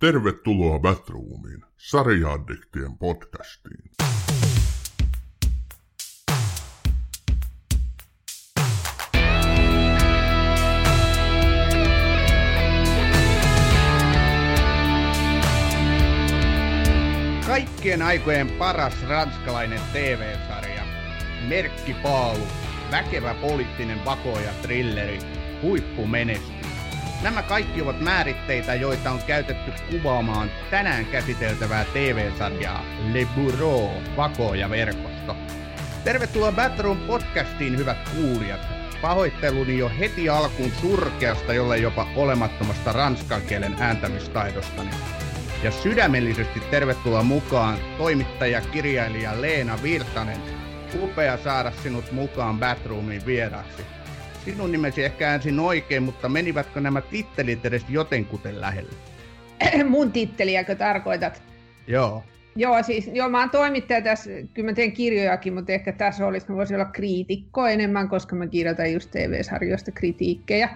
Tervetuloa Batroomiin, sarjaaddiktien podcastiin. Kaikkien aikojen paras ranskalainen TV-sarja, merkkipaalu, väkevä poliittinen vako ja thrilleri, huippumenestys. Nämä kaikki ovat määritteitä, joita on käytetty kuvaamaan tänään käsiteltävää TV-sarjaa Le Bureau, vako ja verkosto. Tervetuloa Batroom podcastiin, hyvät kuulijat. Pahoitteluni jo heti alkuun surkeasta, jolle jopa olemattomasta ranskan kielen ääntämistaidostani. Ja sydämellisesti tervetuloa mukaan toimittaja, kirjailija Leena Virtanen. Upea saada sinut mukaan Batroomiin vieraaksi. Sinun nimesi ehkä äänsin oikein, mutta menivätkö nämä tittelit edes jotenkuten lähelle? Mun titteliäkö tarkoitat? Joo. Joo, siis joo, mä oon toimittaja tässä, kyllä mä teen kirjojakin, mutta ehkä tässä olisi mä voisin olla kriitikko enemmän, koska mä kirjoitan just TV-sarjoista kritiikkejä.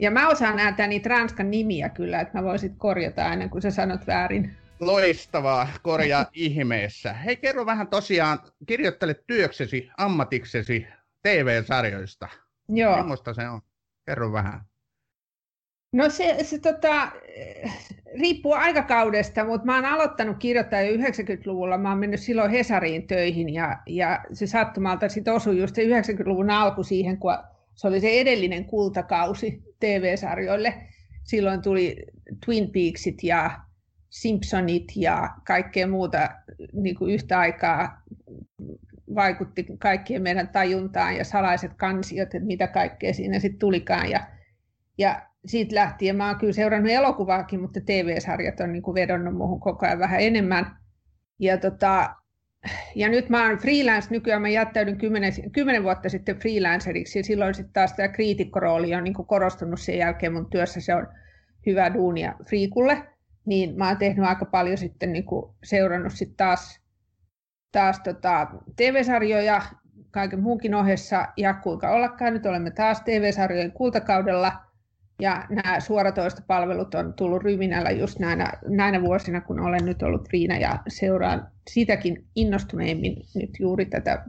Ja mä osaan ääntää niitä ranskan nimiä kyllä, että mä voisit korjata aina, kun sä sanot väärin. Loistavaa, korjaa ihmeessä. Hei, kerro vähän tosiaan, kirjoittelet työksesi, ammatiksesi TV-sarjoista. Joo. Semmoista se on. Kerro vähän. No se, se tota, riippuu aikakaudesta, mutta mä oon aloittanut kirjoittaa jo 90-luvulla. Mä oon mennyt silloin Hesariin töihin ja, ja se sattumalta sitten osui just se 90-luvun alku siihen, kun se oli se edellinen kultakausi TV-sarjoille. Silloin tuli Twin Peaksit ja Simpsonit ja kaikkea muuta niin kuin yhtä aikaa vaikutti kaikkien meidän tajuntaan ja salaiset kansiot, että mitä kaikkea siinä sitten tulikaan. Ja, ja siitä lähtien mä oon kyllä seurannut elokuvaakin, mutta TV-sarjat on niin kuin vedonnut muuhun koko ajan vähän enemmän. Ja, tota, ja nyt mä oon freelance, nykyään mä jättäydyn kymmenen, kymmenen vuotta sitten freelanceriksi ja silloin sitten taas tämä kriitikkorooli on niin kuin korostunut sen jälkeen mun työssä, se on hyvä duunia Friikulle, niin mä oon tehnyt aika paljon sitten niin kuin seurannut sitten taas taas tota, TV-sarjoja kaiken muunkin ohessa, ja kuinka ollakaan, nyt olemme taas TV-sarjojen kultakaudella, ja nämä suoratoistopalvelut on tullut ryminällä just näinä, näinä vuosina, kun olen nyt ollut Riina, ja seuraan sitäkin innostuneemmin nyt juuri tätä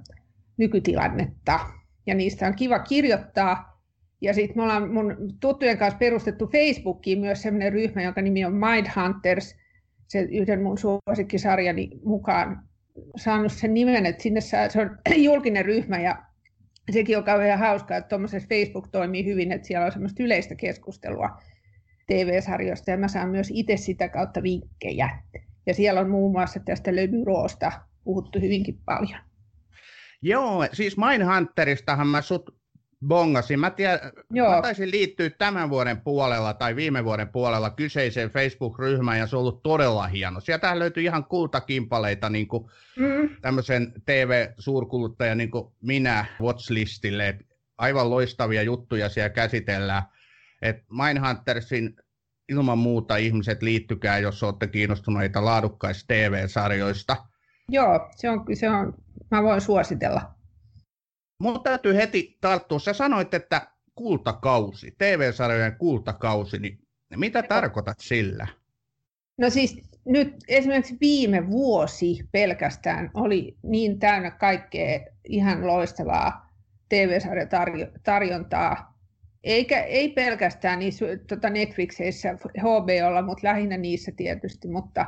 nykytilannetta. Ja niistä on kiva kirjoittaa. Ja sitten me ollaan mun tuttujen kanssa perustettu Facebookiin myös sellainen ryhmä, jonka nimi on Mindhunters, se yhden mun suosikkisarjani mukaan saanut sen nimen, että sinne saa, se on julkinen ryhmä ja sekin on kauhean hauskaa, että tuommoisessa Facebook toimii hyvin, että siellä on semmoista yleistä keskustelua TV-sarjoista ja mä saan myös itse sitä kautta vinkkejä. Ja siellä on muun muassa tästä Lödyroosta puhuttu hyvinkin paljon. Joo, siis Mindhunteristahan mä sut bongasin. Mä, tiedän, Joo. mä taisin liittyä tämän vuoden puolella tai viime vuoden puolella kyseiseen Facebook-ryhmään ja se on ollut todella hieno. Sieltä löytyy ihan kultakimpaleita niin kuin mm. tämmöisen TV-suurkuluttajan niin kuin minä watchlistille. Aivan loistavia juttuja siellä käsitellään. Et Mindhuntersin ilman muuta ihmiset liittykää, jos olette kiinnostuneita laadukkaista TV-sarjoista. Joo, se on, se on, mä voin suositella. Mun täytyy heti tarttua. Sä sanoit, että kultakausi, TV-sarjojen kultakausi, niin mitä tarkoitat sillä? No siis nyt esimerkiksi viime vuosi pelkästään oli niin täynnä kaikkea ihan loistavaa TV-sarjatarjontaa. Eikä, ei pelkästään niissä tota Netflixissä, HBOlla, mutta lähinnä niissä tietysti, mutta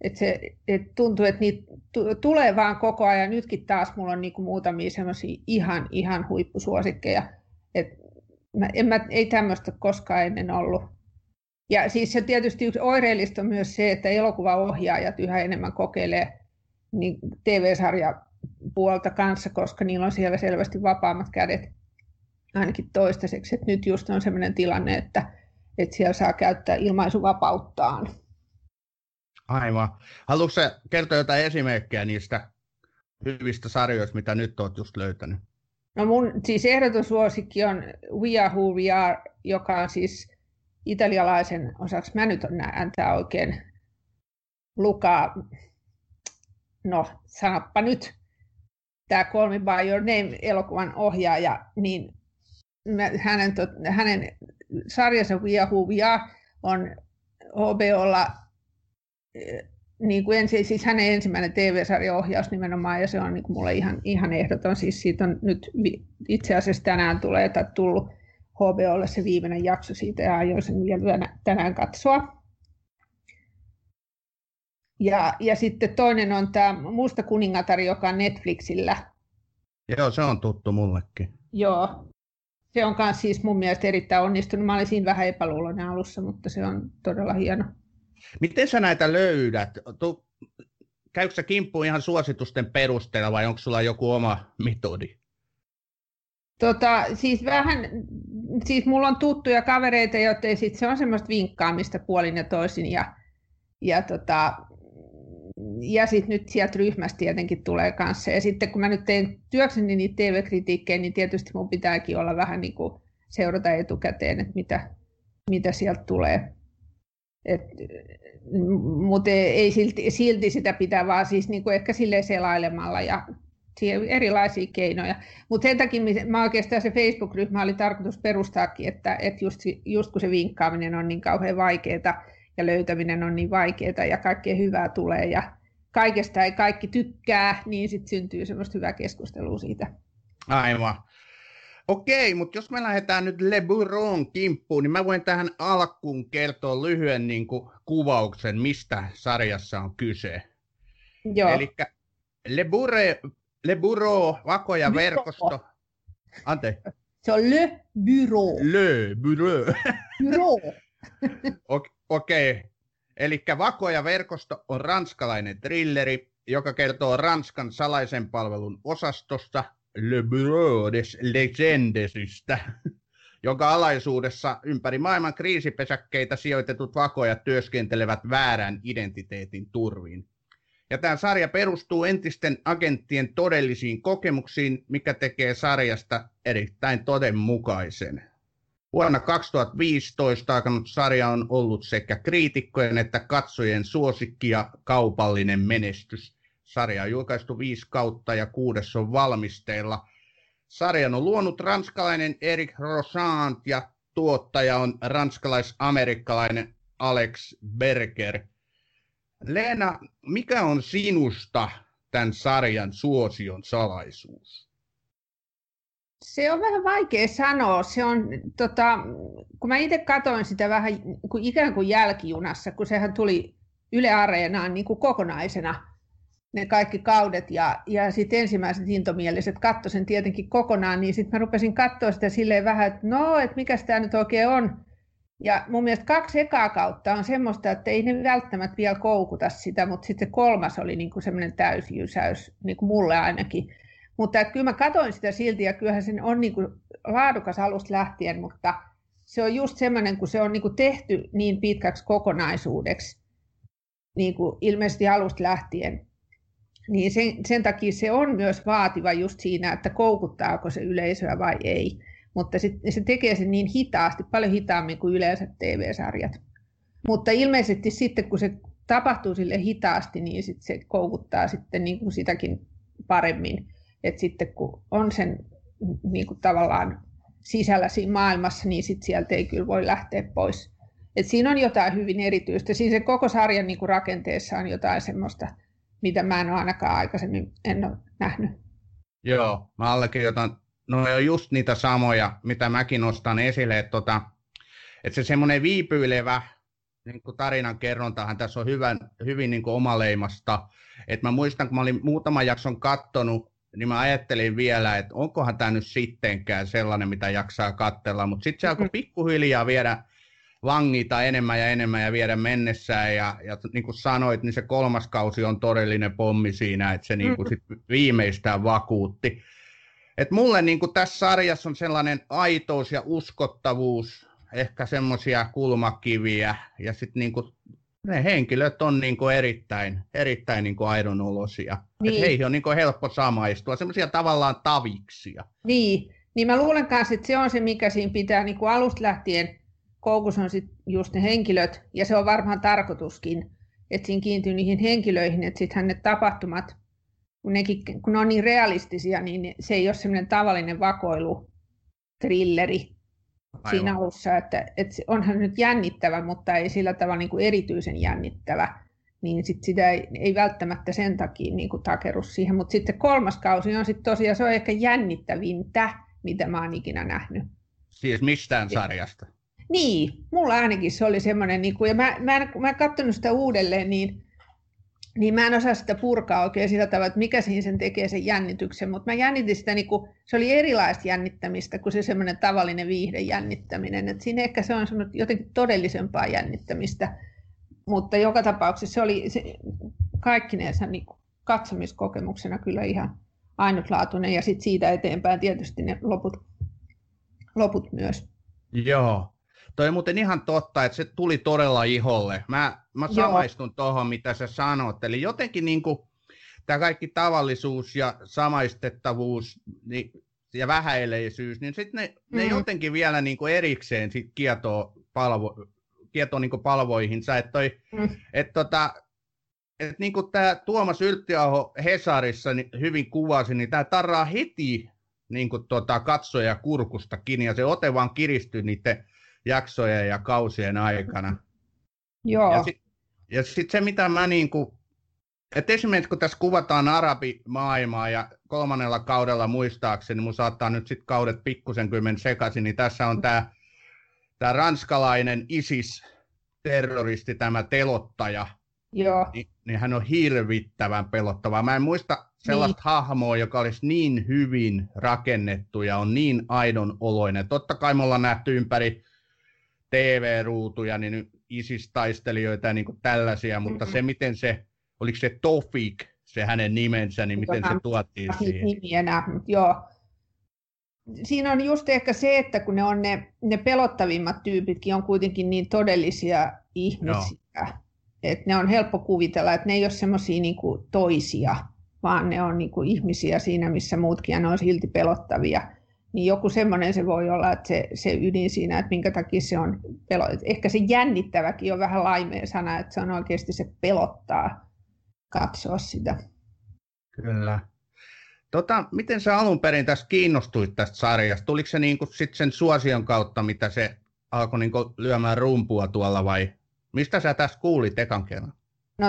et se, et tuntuu, että niitä tulee vaan koko ajan. Nytkin taas mulla on niinku muutamia semmoisia ihan, ihan huippusuosikkeja. Et mä, en mä, ei tämmöistä koskaan ennen ollut. Ja siis se tietysti yksi oireellista on myös se, että elokuvaohjaajat yhä enemmän kokeilee niin TV-sarja puolta kanssa, koska niillä on siellä selvästi vapaammat kädet ainakin toistaiseksi. Et nyt just on sellainen tilanne, että, että siellä saa käyttää ilmaisuvapauttaan. Aivan. Haluatko sä kertoa jotain esimerkkejä niistä hyvistä sarjoista, mitä nyt olet just löytänyt? No mun siis ehdotussuosikki on We Are Who We Are, joka on siis italialaisen osaksi, mä nyt ääntä oikein Luka, no sanoppa nyt, tämä Call Me By Your Name-elokuvan ohjaaja, niin hänen, hänen sarjansa We Are Who We Are on HBOlla niin kuin ensin, siis hänen ensimmäinen TV-sarjaohjaus nimenomaan, ja se on niin kuin mulle ihan, ihan ehdoton. Siis siitä on nyt itse asiassa tänään tulee, tai tullut HBOlle se viimeinen jakso siitä, ja aion sen vielä tänään katsoa. Ja, ja sitten toinen on tämä Musta kuningatar, joka on Netflixillä. Joo, se on tuttu mullekin. Joo. Se on myös siis mun mielestä erittäin onnistunut. Mä olin siinä vähän epäluuloinen alussa, mutta se on todella hieno. Miten sä näitä löydät? Tu, käykö sä kimppuun ihan suositusten perusteella vai onko sulla joku oma metodi? Tota, siis vähän, siis mulla on tuttuja kavereita, joten sit se on semmoista vinkkaamista puolin ja toisin. Ja, ja, tota, ja sitten nyt sieltä ryhmästä tietenkin tulee kanssa. Ja sitten kun mä nyt teen työkseni niitä TV-kritiikkejä, niin tietysti mun pitääkin olla vähän niin kuin seurata etukäteen, että mitä, mitä sieltä tulee. Mutta ei silti, silti sitä pitää vaan siis niin kuin ehkä sille selailemalla ja erilaisia keinoja. Mutta sen takia mä oikeastaan se Facebook-ryhmä oli tarkoitus perustaakin, että, että just, just kun se vinkkaaminen on niin kauhean vaikeaa ja löytäminen on niin vaikeaa ja kaikkea hyvää tulee ja kaikesta ei kaikki tykkää, niin sitten syntyy semmoista hyvää keskustelua siitä. Aivan. Okei, mutta jos me lähdetään nyt Le Buron kimppuun, niin mä voin tähän alkuun kertoa lyhyen niin kuin, kuvauksen, mistä sarjassa on kyse. Joo. Eli Le, Bure, Le Bureau, vako ja verkosto. Ante. Se on Le Bureau. Le Bureau. Bureau. Okei. Okay. Eli Vako ja verkosto on ranskalainen trilleri, joka kertoo Ranskan salaisen palvelun osastosta Le Bureau des Legendesistä, jonka alaisuudessa ympäri maailman kriisipesäkkeitä sijoitetut vakojat työskentelevät väärän identiteetin turviin. Ja tämä sarja perustuu entisten agenttien todellisiin kokemuksiin, mikä tekee sarjasta erittäin todenmukaisen. Vuonna 2015 alkanut sarja on ollut sekä kriitikkojen että katsojien suosikki ja kaupallinen menestys. Sarja on julkaistu viisi kautta ja kuudes on valmisteilla. Sarjan on luonut ranskalainen Eric Rosant ja tuottaja on ranskalais-amerikkalainen Alex Berger. Leena, mikä on sinusta tämän sarjan suosion salaisuus? Se on vähän vaikea sanoa. Se on, tota, kun mä itse katsoin sitä vähän kuin ikään kuin jälkijunassa, kun sehän tuli Yle Areenaan niin kuin kokonaisena ne kaikki kaudet ja, ja sitten ensimmäiset intomieliset katsoi sen tietenkin kokonaan, niin sitten mä rupesin katsoa sitä silleen vähän, että no, että mikä tämä nyt oikein on. Ja mun mielestä kaksi ekaa kautta on semmoista, että ei ne välttämättä vielä koukuta sitä, mutta sitten kolmas oli niin kuin semmoinen täysjysäys, niin kuin mulle ainakin. Mutta että kyllä mä katsoin sitä silti ja kyllähän se on niin kuin laadukas alusta lähtien, mutta se on just semmoinen, kun se on niin kuin tehty niin pitkäksi kokonaisuudeksi, niin kuin ilmeisesti alusta lähtien, niin sen, sen takia se on myös vaativa just siinä, että koukuttaako se yleisöä vai ei. Mutta sit, se tekee sen niin hitaasti, paljon hitaammin kuin yleensä TV-sarjat. Mutta ilmeisesti sitten, kun se tapahtuu sille hitaasti, niin sit se koukuttaa sitten niin kuin sitäkin paremmin. Et sitten kun on sen niin kuin tavallaan sisällä siinä maailmassa, niin sit sieltä ei kyllä voi lähteä pois. Et siinä on jotain hyvin erityistä. Siinä se koko sarjan niin kuin rakenteessa on jotain semmoista, mitä mä en ole ainakaan aikaisemmin en ole nähnyt. Joo, mä allekirjoitan. No on just niitä samoja, mitä mäkin nostan esille, että, tota, että se semmoinen viipyilevä niin kuin tarinan kerrontahan tässä on hyvän, hyvin niin kuin omaleimasta. Et mä muistan, kun mä olin muutaman jakson kattonut, niin mä ajattelin vielä, että onkohan tämä nyt sittenkään sellainen, mitä jaksaa katsella, mutta sitten se alkoi mm. pikkuhiljaa viedä vangita enemmän ja enemmän ja viedä mennessään. Ja, ja niin kuin sanoit, niin se kolmas kausi on todellinen pommi siinä, että se niin kuin sit viimeistään vakuutti. Et mulle niin kuin tässä sarjassa on sellainen aitous ja uskottavuus, ehkä semmoisia kulmakiviä ja sitten niin kuin ne henkilöt on niin kuin erittäin, erittäin niin kuin aidon olosia. Niin. Et heihin on niin kuin helppo samaistua, semmoisia tavallaan taviksia. Niin. niin mä luulen kanssa, että se on se, mikä siinä pitää niin kuin alusta lähtien koukus on sit just ne henkilöt, ja se on varmaan tarkoituskin, että siinä kiintyy niihin henkilöihin, että sittenhän ne tapahtumat, kun, nekin, kun ne on niin realistisia, niin se ei ole semmoinen tavallinen vakoilu, trilleri, Aivan. siinä alussa, että, että onhan nyt jännittävä, mutta ei sillä tavalla niin kuin erityisen jännittävä, niin sit sitä ei, ei välttämättä sen takia niin kuin takeru siihen. Mutta sitten kolmas kausi on sitten tosiaan, se on ehkä jännittävintä, mitä mä oon ikinä nähnyt. Siis mistään sarjasta? Niin, mulla ainakin se oli semmoinen, niin ja mä, mä, en, mä en katsonut sitä uudelleen, niin, niin mä en osaa sitä purkaa oikein sillä tavalla, että mikä siinä sen tekee sen jännityksen, mutta mä jännitin sitä, niin kuin, se oli erilaista jännittämistä kuin se semmoinen tavallinen viihde jännittäminen, että siinä ehkä se on semmoinen jotenkin todellisempaa jännittämistä, mutta joka tapauksessa se oli se, kaikkineensa niin kuin katsomiskokemuksena kyllä ihan ainutlaatuinen, ja sitten siitä eteenpäin tietysti ne loput, loput myös. Joo, Toi on muuten ihan totta, että se tuli todella iholle. Mä, mä samaistun tuohon, mitä sä sanot. Eli jotenkin niin kuin, tämä kaikki tavallisuus ja samaistettavuus niin, ja vähäileisyys, niin sitten ne, mm. ne jotenkin vielä niin kuin erikseen sit kietoo, palvo, kietoo niin kuin palvoihinsa. Että toi, mm. et tota, et niin kuin tämä Tuomas Ylttiaho Hesarissa niin hyvin kuvasi, niin tämä tarraa heti niin kuin tota, katsoja kurkusta kiinni, ja se ote vaan kiristyy niiden jaksojen ja kausien aikana. Joo. Ja sitten sit se, mitä mä niin kuin, että esimerkiksi kun tässä kuvataan arabimaailmaa ja kolmannella kaudella muistaakseni, mun saattaa nyt sitten kaudet pikkusen kymmen sekaisin, niin tässä on tämä tää ranskalainen ISIS-terroristi, tämä telottaja. Joo. Niin, niin hän on hirvittävän pelottava. Mä en muista sellaista niin. hahmoa, joka olisi niin hyvin rakennettu ja on niin aidon oloinen. Totta kai me ollaan nähty ympäri TV-ruutuja, niin ISIS-taistelijoita ja niin kuin tällaisia, mutta mm-hmm. se miten se, oliko se Tofik, se hänen nimensä, niin miten se tuotiin siihen? Nimi enää, joo. Siinä on just ehkä se, että kun ne on ne, ne pelottavimmat tyypitkin on kuitenkin niin todellisia ihmisiä, että ne on helppo kuvitella, että ne ei ole semmoisia niin toisia, vaan ne on niin ihmisiä siinä, missä muutkin, ja ne on silti pelottavia niin joku semmoinen se voi olla, että se, se ydin siinä, että minkä takia se on pelo. Ehkä se jännittäväkin on vähän laimeen sana, että se on oikeasti se pelottaa katsoa sitä. Kyllä. Tota, miten sä alun perin tästä kiinnostuit tästä sarjasta? Tuliko se niinku sit sen suosion kautta, mitä se alkoi niinku lyömään rumpua tuolla vai mistä sä tästä kuulit ekan kerran? No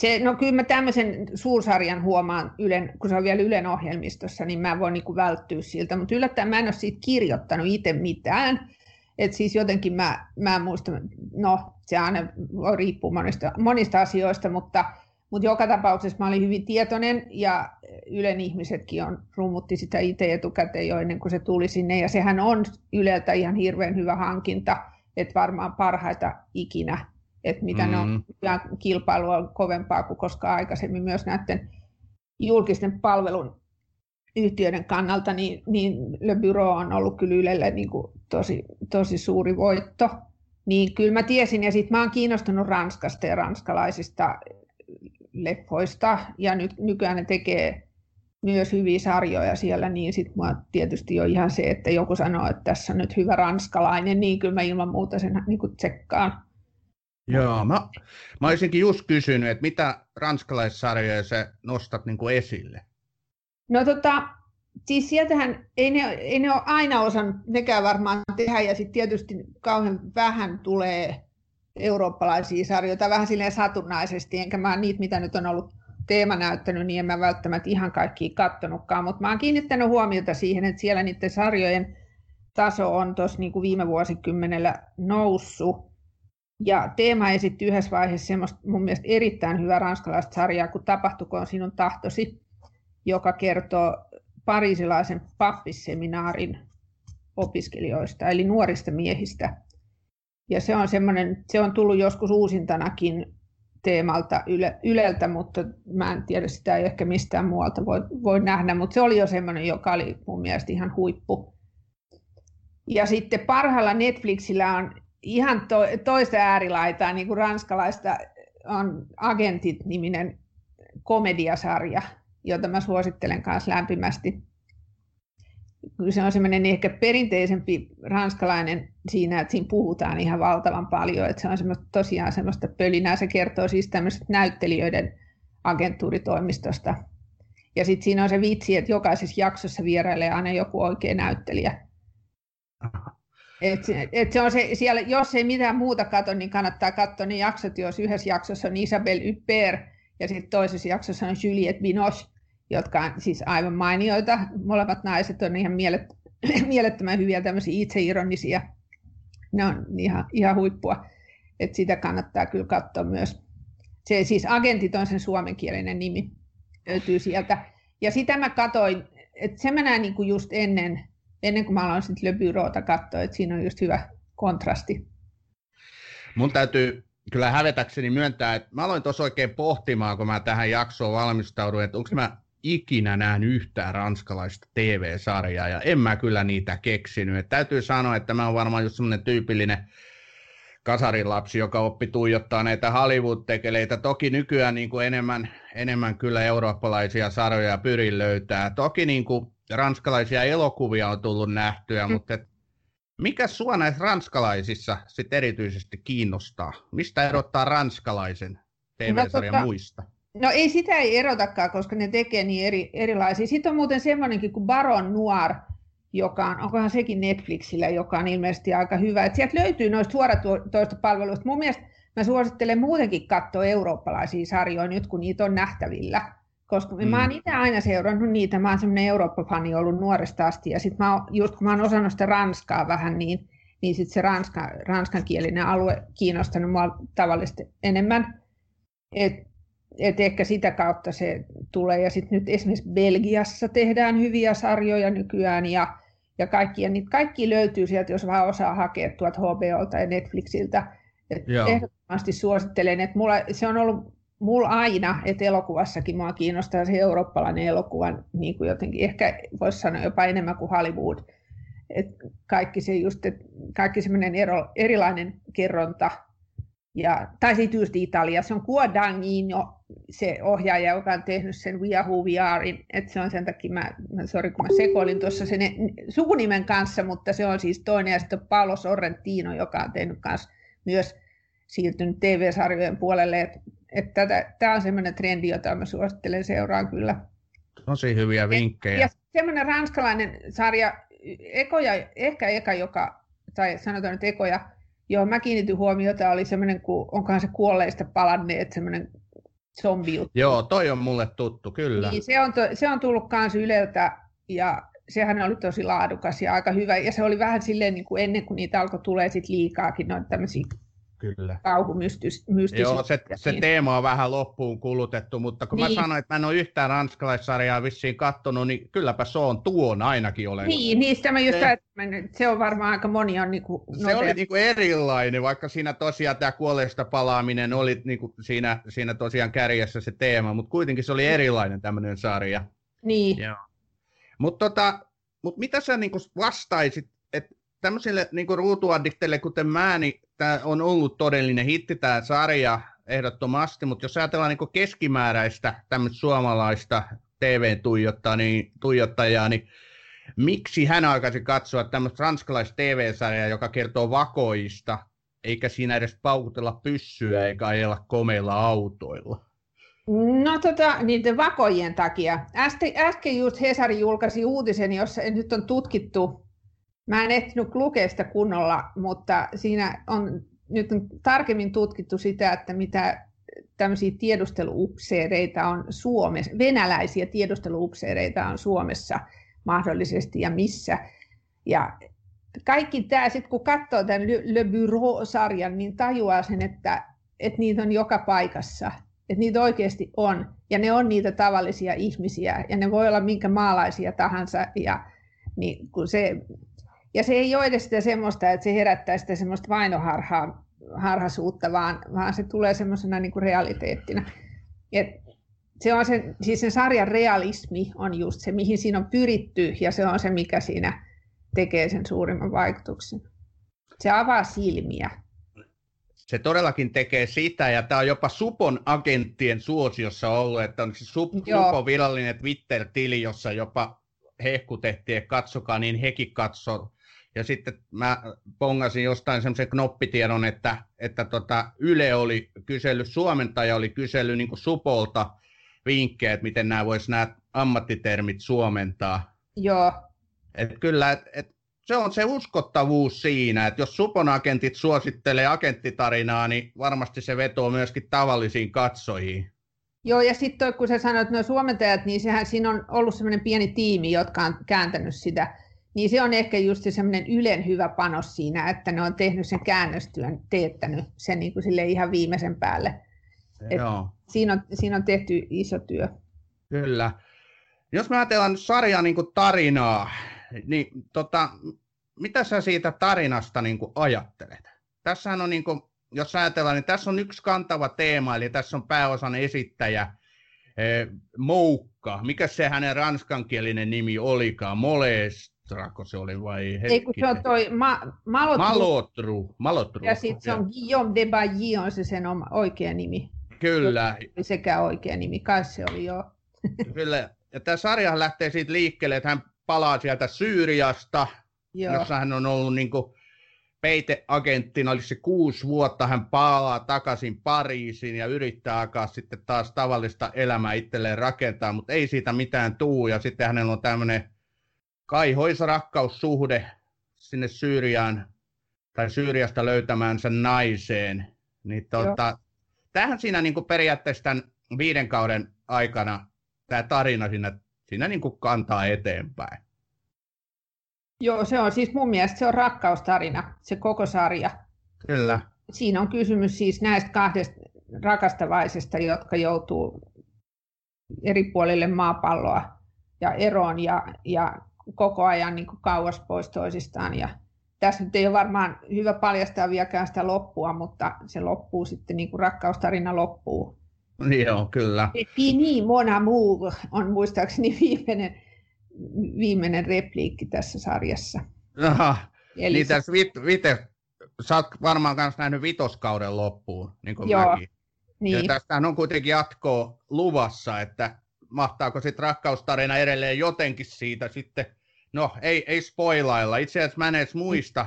se, no kyllä mä tämmöisen suursarjan huomaan, Ylen, kun se on vielä Ylen ohjelmistossa, niin mä voin niin välttyä siltä, mutta yllättäen mä en ole siitä kirjoittanut itse mitään. Et siis jotenkin mä, mä en muista, no se aina voi riippua monista, monista asioista, mutta, mutta joka tapauksessa mä olin hyvin tietoinen ja Ylen ihmisetkin on, rummutti sitä itse etukäteen jo ennen kuin se tuli sinne ja sehän on Yleltä ihan hirveän hyvä hankinta, että varmaan parhaita ikinä että mitä mm. ne on, mm. kilpailu on kovempaa kuin koskaan aikaisemmin myös näiden julkisten palvelun yhtiöiden kannalta, niin, niin Le Bureau on ollut kyllä Ylelle niin kuin tosi, tosi suuri voitto. Niin kyllä mä tiesin, ja sitten mä oon kiinnostunut Ranskasta ja ranskalaisista leffoista, ja nyt, nykyään ne tekee myös hyviä sarjoja siellä, niin sitten mua tietysti on ihan se, että joku sanoo, että tässä on nyt hyvä ranskalainen, niin kyllä mä ilman muuta sen niin kuin tsekkaan. Joo, mä, mä olisinkin just kysynyt, että mitä ranskalaissarjoja sä nostat niin kuin esille? No tota, siis sieltähän ei ne, ei ne ole aina osannut nekään varmaan tehdä, ja sitten tietysti kauhean vähän tulee eurooppalaisia sarjoja, vähän silleen satunnaisesti, enkä mä niitä, mitä nyt on ollut teema näyttänyt, niin en mä välttämättä ihan kaikki kattonutkaan, mutta mä oon kiinnittänyt huomiota siihen, että siellä niiden sarjojen taso on tuossa niin kuin viime vuosikymmenellä noussut, ja Teema esitti yhdessä vaiheessa semmoista mun mielestä erittäin hyvää ranskalaista sarjaa, kun Tapahtukoon sinun tahtosi, joka kertoo parisilaisen pappisseminaarin opiskelijoista, eli nuorista miehistä. Ja se on, semmoinen, se on tullut joskus uusintanakin teemalta yle, Yleltä, mutta mä en tiedä sitä ei ehkä mistään muualta voi, voi nähdä, mutta se oli jo semmoinen, joka oli mun mielestä ihan huippu. Ja sitten parhaalla Netflixillä on ihan to, toista äärilaitaa, niin kuin ranskalaista on Agentit-niminen komediasarja, jota mä suosittelen myös lämpimästi. Se on semmoinen ehkä perinteisempi ranskalainen siinä, että siinä puhutaan ihan valtavan paljon, että se on semmoista, tosiaan semmoista pölinää. Se kertoo siis tämmöisestä näyttelijöiden agenttuuritoimistosta. Ja sitten siinä on se vitsi, että jokaisessa jaksossa vierailee aina joku oikea näyttelijä. Et, et se on se, siellä, jos ei mitään muuta katso, niin kannattaa katsoa ne jaksot, jos yhdessä jaksossa on Isabel Ypper ja sitten toisessa jaksossa on Juliette Binoche, jotka on siis aivan mainioita. Molemmat naiset on ihan mielet, mielettömän hyviä tämmöisiä itseironisia. Ne on ihan, ihan huippua. Et sitä kannattaa kyllä katsoa myös. Se siis Agentit on sen suomenkielinen nimi, löytyy sieltä. Ja sitä mä katoin, että se mä näin niin kuin just ennen, ennen kuin mä aloin sitten Le Bureauta katsoa, että siinä on just hyvä kontrasti. Mun täytyy kyllä hävetäkseni myöntää, että mä aloin tuossa oikein pohtimaan, kun mä tähän jaksoon valmistauduin, että onko mä ikinä nähnyt yhtään ranskalaista TV-sarjaa, ja en mä kyllä niitä keksinyt. Et täytyy sanoa, että mä oon varmaan just semmoinen tyypillinen kasarin lapsi, joka oppi tuijottaa näitä Hollywood-tekeleitä. Toki nykyään niin kuin enemmän, enemmän kyllä eurooppalaisia sarjoja pyrin löytää. Toki niin kuin ranskalaisia elokuvia on tullut nähtyä, mm. mutta et, mikä sua näissä ranskalaisissa sit erityisesti kiinnostaa? Mistä erottaa ranskalaisen TV-sarjan no, tota, muista? No ei sitä ei erotakaan, koska ne tekee niin eri, erilaisia. Sitten on muuten semmoinenkin kuin Baron Noir, joka on, onkohan sekin Netflixillä, joka on ilmeisesti aika hyvä. Et sieltä löytyy noista suoratoista palveluista. Mun mielestä mä suosittelen muutenkin katsoa eurooppalaisia sarjoja nyt, kun niitä on nähtävillä. Koska mm. mä oon itse aina seurannut niitä, mä oon semmoinen Eurooppa-fani ollut nuoresta asti, ja sitten just kun mä oon osannut sitä ranskaa vähän, niin, niin sitten se ranska, ranskankielinen alue kiinnostanut mua tavallisesti enemmän. Et, et ehkä sitä kautta se tulee. Ja sitten nyt esimerkiksi Belgiassa tehdään hyviä sarjoja nykyään, ja, ja kaikki, niitä kaikki löytyy sieltä, jos vaan osaa hakea tuolta HBOlta ja Netflixiltä. Et ehdottomasti suosittelen, että mulla, se on ollut mulla aina, että elokuvassakin mua kiinnostaa se eurooppalainen elokuva, niin kuin jotenkin, ehkä voisi sanoa jopa enemmän kuin Hollywood. Et kaikki se just, et kaikki semmoinen erilainen kerronta, ja, tai sitten just Italia, se on Guadagnino, se ohjaaja, joka on tehnyt sen We Are We Are, että se on sen takia, mä, mä sorry, kun mä sekoilin tuossa sen sukunimen kanssa, mutta se on siis toinen, ja sitten Paolo Sorrentino, joka on tehnyt kanssa myös siirtynyt TV-sarjojen puolelle, että että tämä on semmoinen trendi, jota mä suosittelen seuraan kyllä. Tosi hyviä vinkkejä. Ja semmoinen ranskalainen sarja, ekoja, ehkä eka, joka, tai sanotaan nyt ekoja, johon mä kiinnitin huomiota, oli semmoinen, kun onkohan se kuolleista palanneet, semmoinen zombi Joo, toi on mulle tuttu, kyllä. Niin, se, on to, se on tullut kans Yleltä, ja sehän oli tosi laadukas ja aika hyvä, ja se oli vähän silleen, niin kuin ennen kuin niitä alkoi tulee sit liikaakin, noita tämmöisiä Kyllä. kauhumystisyyttä. Joo, se, se niin. teema on vähän loppuun kulutettu, mutta kun niin. mä sanoin, että mä en ole yhtään ranskalaissarjaa vissiin kattonut, niin kylläpä se on tuon ainakin olen. Niin, niistä mä just se, se on varmaan aika moni on niin kuin Se oli niin kuin erilainen, vaikka siinä tosiaan tämä kuolleesta palaaminen oli niin kuin siinä, siinä tosiaan kärjessä se teema, mutta kuitenkin se oli erilainen tämmöinen sarja. Niin. Mutta tota, mut mitä sä niin kuin vastaisit, että tämmöisille niin ruutuaddikteille, kuten mä, niin tämä on ollut todellinen hitti tämä sarja ehdottomasti, mutta jos ajatellaan niin keskimääräistä tämmöistä suomalaista TV-tuijottajaa, niin, tuijottajaa, niin miksi hän alkaisi katsoa tämmöistä ranskalaista TV-sarjaa, joka kertoo vakoista, eikä siinä edes paukutella pyssyä eikä ajella komeilla autoilla? No tota, niiden vakojen takia. Äsken, äsken just Hesari julkaisi uutisen, jossa nyt on tutkittu Mä en ehtinyt lukea sitä kunnolla, mutta siinä on nyt on tarkemmin tutkittu sitä, että mitä tämmöisiä tiedusteluupseereita on Suomessa, venäläisiä tiedusteluupseereita on Suomessa mahdollisesti ja missä. Ja kaikki tämä, sitten kun katsoo tämän Le Bureau-sarjan, niin tajuaa sen, että, että niitä on joka paikassa. Että niitä oikeasti on. Ja ne on niitä tavallisia ihmisiä. Ja ne voi olla minkä maalaisia tahansa. Ja niin kun se ja se ei ole edes sitä semmoista, että se herättää sitä semmoista vainoharhaa, harhaisuutta, vaan, vaan se tulee semmoisena niin kuin realiteettina. Et se on se, siis sen sarjan realismi on just se, mihin siinä on pyritty, ja se on se, mikä siinä tekee sen suurimman vaikutuksen. Se avaa silmiä. Se todellakin tekee sitä, ja tämä on jopa Supon agenttien suosiossa ollut, että on siis Sup, Supon virallinen Twitter-tili, jossa jopa hehkutettiin, että katsokaa, niin hekin katsoo ja sitten mä pongasin jostain semmoisen knoppitiedon, että, että tota Yle oli kysellyt, suomentaja oli kysellyt niin Supolta vinkkejä, että miten nämä voisi nämä ammattitermit suomentaa. Joo. Et kyllä, et, et se on se uskottavuus siinä, että jos Supon agentit suosittelee agenttitarinaa, niin varmasti se vetoo myöskin tavallisiin katsojiin. Joo, ja sitten kun sä sanoit nuo suomentajat, niin sehän siinä on ollut semmoinen pieni tiimi, jotka on kääntänyt sitä. Niin se on ehkä just semmoinen Ylen hyvä panos siinä, että ne on tehnyt sen käännöstyön, teettänyt sen niin kuin sille ihan viimeisen päälle. Joo. Siinä, on, siinä on tehty iso työ. Kyllä. Jos me ajatellaan nyt sarjan niin tarinaa, niin tota, mitä sä siitä tarinasta niin kuin ajattelet? Tässähän on, niin kuin, jos ajatellaan, niin tässä on yksi kantava teema, eli tässä on pääosan esittäjä eh, Moukka. Mikä se hänen ranskankielinen nimi olikaan? Molestra, se oli vai Ei, kun se on toi ma- Malotru. Malotru. Malotru. Ja sitten se on Guillaume de Bailly on se sen oma, oikea nimi. Kyllä. Sekä oikea nimi, kai se oli joo. Kyllä. Ja tämä sarja lähtee siitä liikkeelle, että hän palaa sieltä Syyriasta, Joo. jossa hän on ollut niin kuin peiteagenttina, oli se kuusi vuotta, hän palaa takaisin Pariisiin ja yrittää alkaa sitten taas tavallista elämää itselleen rakentaa, mutta ei siitä mitään tuu, ja sitten hänellä on tämmöinen kaihoisa rakkaussuhde sinne Syyriaan, tai Syyriasta löytämäänsä naiseen, niin tuota, tähän siinä niin kuin periaatteessa tämän viiden kauden aikana tämä tarina siinä, siinä niin kuin kantaa eteenpäin. Joo, se on siis mun mielestä se on rakkaustarina, se koko sarja. Kyllä. Siinä on kysymys siis näistä kahdesta rakastavaisesta, jotka joutuu eri puolille maapalloa ja eroon ja, ja koko ajan niin kuin kauas pois toisistaan. Ja tässä nyt ei ole varmaan hyvä paljastaa vieläkään sitä loppua, mutta se loppuu sitten, niin kuin rakkaustarina loppuu. Niin joo, kyllä. Fini mon amour on muistaakseni viimeinen, viimeinen repliikki tässä sarjassa. Aha, Eli niin se... tässä vit, vite, sä oot varmaan myös nähnyt vitoskauden loppuun, niin kuin Joo, mäkin. Niin. Ja tästähän on kuitenkin jatkoa luvassa, että mahtaako sitten rakkaustarina edelleen jotenkin siitä sitten, no ei, ei spoilailla, itse asiassa mä en edes muista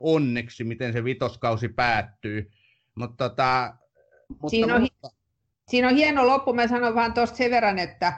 onneksi, miten se vitoskausi päättyy, mutta tota, mutta, Siinä on, mutta... Siinä on hieno loppu, mä sanon vaan tuosta sen verran, että,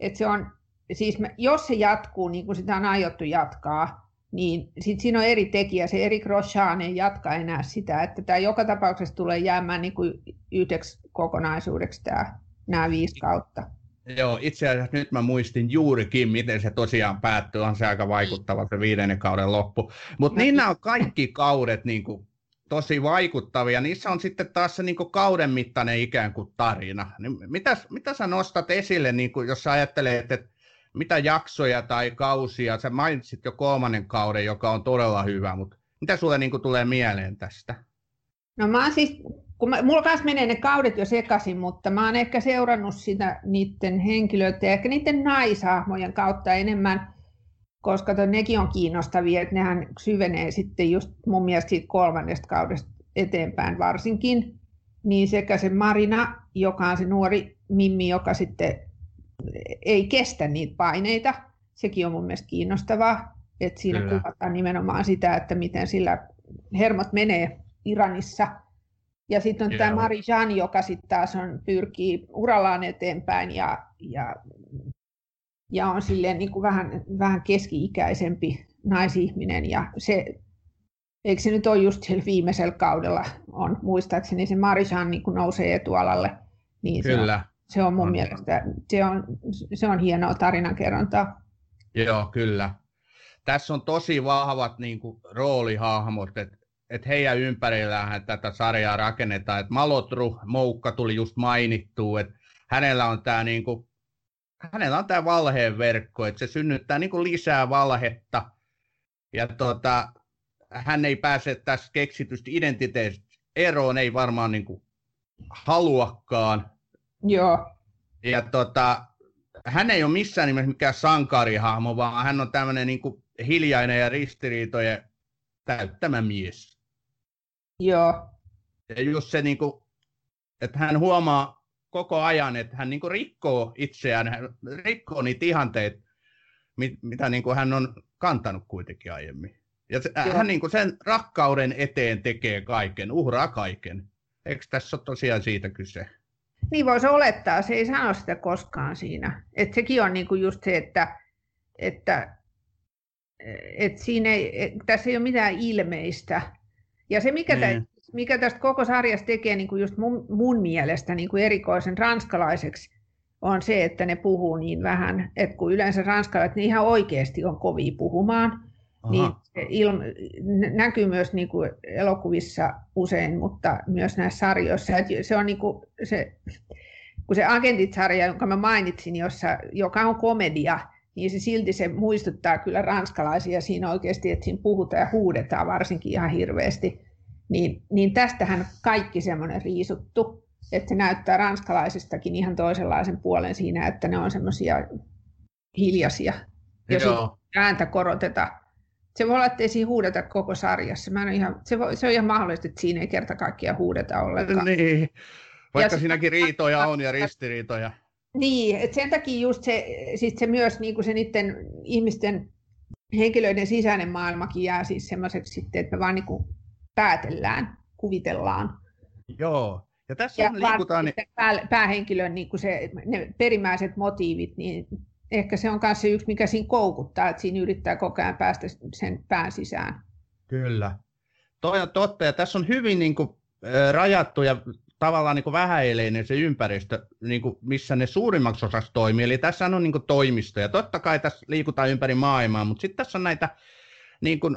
että se on, siis me, jos se jatkuu niin kuin sitä on aiottu jatkaa, niin sit siinä on eri tekijä. Se Erik Rochon ei jatka enää sitä, että tämä joka tapauksessa tulee jäämään niin kuin yhdeksi kokonaisuudeksi tämä, nämä viisi kautta. Joo, itse asiassa nyt mä muistin juurikin, miten se tosiaan päättyy. On se aika vaikuttava se viidennen kauden loppu. Mutta niin nämä on kaikki kaudet niin kuin tosi vaikuttavia. Niissä on sitten taas se niin kuin kauden mittainen ikään kuin tarina. Niin mitä, mitä sä nostat esille, niin kuin, jos sä ajattelet, että mitä jaksoja tai kausia, sä mainitsit jo kolmannen kauden, joka on todella hyvä, mutta mitä sulle niin kuin, tulee mieleen tästä? No mä oon siis, kun mä, mulla kanssa menee ne kaudet jo sekaisin, mutta mä oon ehkä seurannut sitä niiden henkilöiden ja ehkä niiden naisahmojen kautta enemmän, koska nekin on kiinnostavia, että nehän syvenee sitten just mun mielestä siitä kolmannesta kaudesta eteenpäin varsinkin, niin sekä se Marina, joka on se nuori Mimmi, joka sitten ei kestä niitä paineita, sekin on mun mielestä kiinnostavaa, että siinä Kyllä. kuvataan nimenomaan sitä, että miten sillä hermot menee Iranissa. Ja sitten on Joo. tämä Marijan, joka sitten taas on, pyrkii urallaan eteenpäin ja, ja ja on silleen niin kuin vähän, vähän keski-ikäisempi naisihminen ja se, eikö se nyt ole just siellä viimeisellä kaudella, on muistaakseni se Marisan niin kuin nousee etualalle, niin Kyllä. Se, on, se on mun on. mielestä, se on, se on hienoa tarinankerrontaa. Joo, kyllä. Tässä on tosi vahvat niin kuin, roolihahmot, että et heidän ympärillään tätä sarjaa rakennetaan. Et Malotru, Moukka tuli just mainittu, että hänellä on tämä niin kuin, hänellä on tämä valheen verkko, että se synnyttää niin kuin lisää valhetta. Ja tota, hän ei pääse tässä keksitystä identiteetistä eroon, ei varmaan niin kuin haluakaan. Joo. Ja tota, hän ei ole missään nimessä mikään sankarihahmo, vaan hän on tämmöinen niin kuin hiljainen ja ristiriitojen täyttämä mies. Joo. Ja just se, niin kuin, että hän huomaa koko ajan, että hän niin kuin rikkoo itseään, hän rikkoo niitä ihanteita, mit, mitä niin kuin hän on kantanut kuitenkin aiemmin. Ja se, hän niin kuin sen rakkauden eteen tekee kaiken, uhraa kaiken. Eikö tässä ole tosiaan siitä kyse? Niin voisi olettaa, se ei sano sitä koskaan siinä. Et sekin on niin kuin just se, että, että että siinä ei, tässä ei ole mitään ilmeistä. Ja se, mikä, niin. tä, mikä tästä koko sarjasta tekee niin kuin just mun, mun mielestä niin kuin erikoisen ranskalaiseksi, on se, että ne puhuu niin vähän, että kun yleensä ranskalaiset niin ihan oikeasti on kovia puhumaan, Aha. niin ilma, näkyy myös niin kuin elokuvissa usein, mutta myös näissä sarjoissa. Että se on niin kuin se, kun se Agentit-sarja, jonka mä mainitsin, jossa, joka on komedia, niin se silti se muistuttaa kyllä ranskalaisia siinä oikeasti, että siinä puhutaan ja huudetaan varsinkin ihan hirveästi. Niin, niin tästähän kaikki semmoinen riisuttu, että se näyttää ranskalaisistakin ihan toisenlaisen puolen siinä, että ne on semmoisia hiljaisia. Ja ääntä koroteta. Se voi olla, että ei siinä huudeta koko sarjassa. Mä en ihan, se, voi, se on ihan mahdollista, että siinä ei kerta kaikkiaan huudeta ollenkaan. Niin. Vaikka ja siinäkin riitoja on ja ristiriitoja. Niin, että sen takia just se, sit se myös niin kuin se niiden ihmisten henkilöiden sisäinen maailmakin jää siis semmoiseksi sitten, että me vaan niin kuin päätellään, kuvitellaan. Joo, ja tässä ja on liikutaan... Niin... Pää, päähenkilön niin kuin se, ne perimmäiset motiivit, niin ehkä se on myös se yksi, mikä siinä koukuttaa, että siinä yrittää koko ajan päästä sen pään sisään. Kyllä. Toi on totta, ja tässä on hyvin niin kuin, rajattu ja tavallaan niin vähäileinen se ympäristö, niin kuin missä ne suurimmaksi osaksi toimii. Eli tässä on niin kuin toimistoja. Totta kai tässä liikutaan ympäri maailmaa, mutta sitten tässä on näitä niin kuin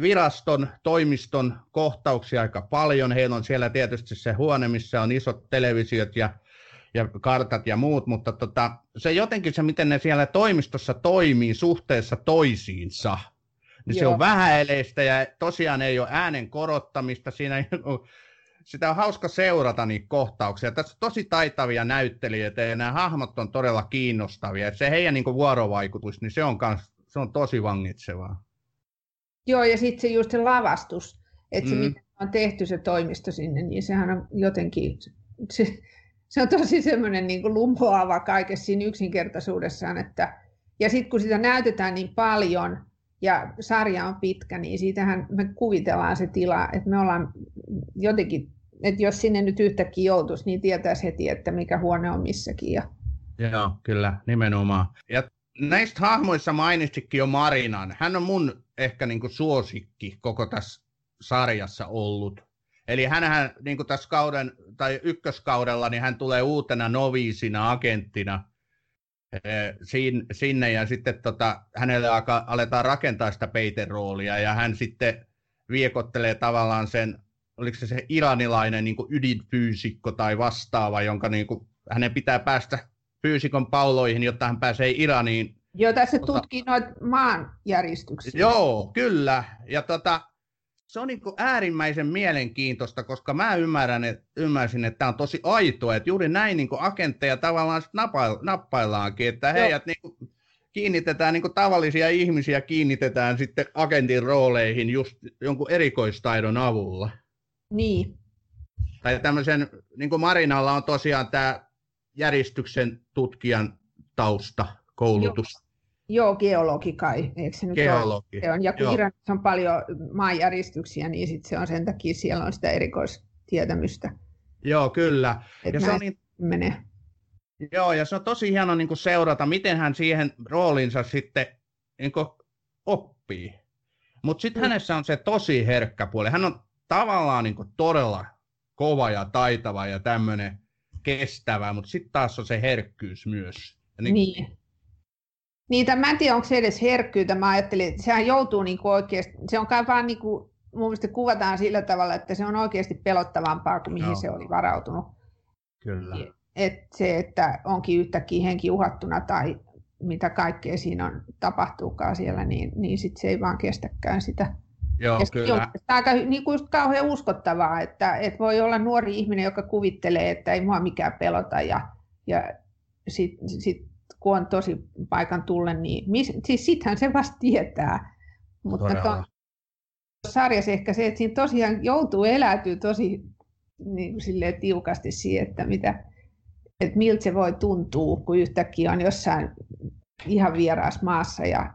viraston, toimiston kohtauksia aika paljon. Heillä on siellä tietysti se huone, missä on isot televisiot ja, ja kartat ja muut, mutta tota, se jotenkin se, miten ne siellä toimistossa toimii suhteessa toisiinsa, niin Joo. se on vähäileistä ja tosiaan ei ole äänen korottamista. Siinä sitä on hauska seurata niitä kohtauksia. Tässä on tosi taitavia näyttelijöitä ja nämä hahmot on todella kiinnostavia. Et se heidän niin vuorovaikutus, niin se on, kans, se on tosi vangitsevaa. Joo, ja sitten se just se lavastus, että se mm. miten on tehty se toimisto sinne, niin sehän on jotenkin, se, se on tosi semmoinen niin lumpoava kaikessa siinä yksinkertaisuudessaan, että ja sitten kun sitä näytetään niin paljon ja sarja on pitkä, niin siitähän me kuvitellaan se tila, että me ollaan jotenkin, että jos sinne nyt yhtäkkiä joutuisi, niin tietäisi heti, että mikä huone on missäkin. Ja... Joo, kyllä, nimenomaan. Ja näistä hahmoissa mainitsikin jo Marinan. Hän on mun ehkä niin kuin suosikki koko tässä sarjassa ollut. Eli hänhän niin kuin tässä kauden, tai ykköskaudella, niin hän tulee uutena noviisina, agenttina sinne, ja sitten tota, hänelle aletaan rakentaa sitä peiteroolia, ja hän sitten viekottelee tavallaan sen, oliko se se iranilainen niin ydinfyysikko tai vastaava, jonka niin kuin, hänen pitää päästä fyysikon pauloihin, jotta hän pääsee Iraniin. Joo, tässä tota, tutkii noita maanjäristyksiä. Joo, kyllä. Ja tota, se on niin äärimmäisen mielenkiintoista, koska mä ymmärrän, et, ymmärsin, että tämä on tosi aitoa, että juuri näin niin agentteja tavallaan napail, nappaillaankin, että heidät niin kiinnitetään, niin tavallisia ihmisiä kiinnitetään sitten agentin rooleihin just jonkun erikoistaidon avulla. Niin. Tai tämmöisen, niin kuin Marinalla on tosiaan tämä järjestyksen tutkijan tausta, koulutus. Joo, Joo geologi kai, eikö se nyt geologi. Ole? On, ja kun Iranissa on paljon maanjäristyksiä, niin sit se on sen takia, siellä on sitä erikoistietämystä. Joo, kyllä. ja se on niin... menee. Joo, ja se on tosi hieno niin kuin seurata, miten hän siihen roolinsa sitten niin kuin oppii. Mutta sitten mm. hänessä on se tosi herkkä puoli. Hän on tavallaan niin kuin todella kova ja taitava ja tämmöinen kestävä, mutta sitten taas on se herkkyys myös. Ja niin, niin. Niitä, mä en tiedä, onko se edes herkkyyttä. Mä ajattelin, että sehän joutuu niinku oikeasti, se on kai vaan niinku, mun mielestä kuvataan sillä tavalla, että se on oikeasti pelottavampaa kuin mihin Joo. se oli varautunut. Kyllä. Et se, että onkin yhtäkkiä henki uhattuna tai mitä kaikkea siinä on, tapahtuukaan siellä, niin, niin sit se ei vaan kestäkään sitä. Joo, ja kyllä. On aika niin kuin just kauhean uskottavaa, että, että voi olla nuori ihminen, joka kuvittelee, että ei mua mikään pelota ja, ja sitten sit, kun on tosi paikan tullen, niin mis, siis sittenhän se vasta tietää. Mutta tuon sarjassa ehkä se, että siinä tosiaan joutuu eläytyä tosi niin kuin tiukasti siihen, että, mitä, että miltä se voi tuntua, kun yhtäkkiä on jossain ihan vieraassa maassa ja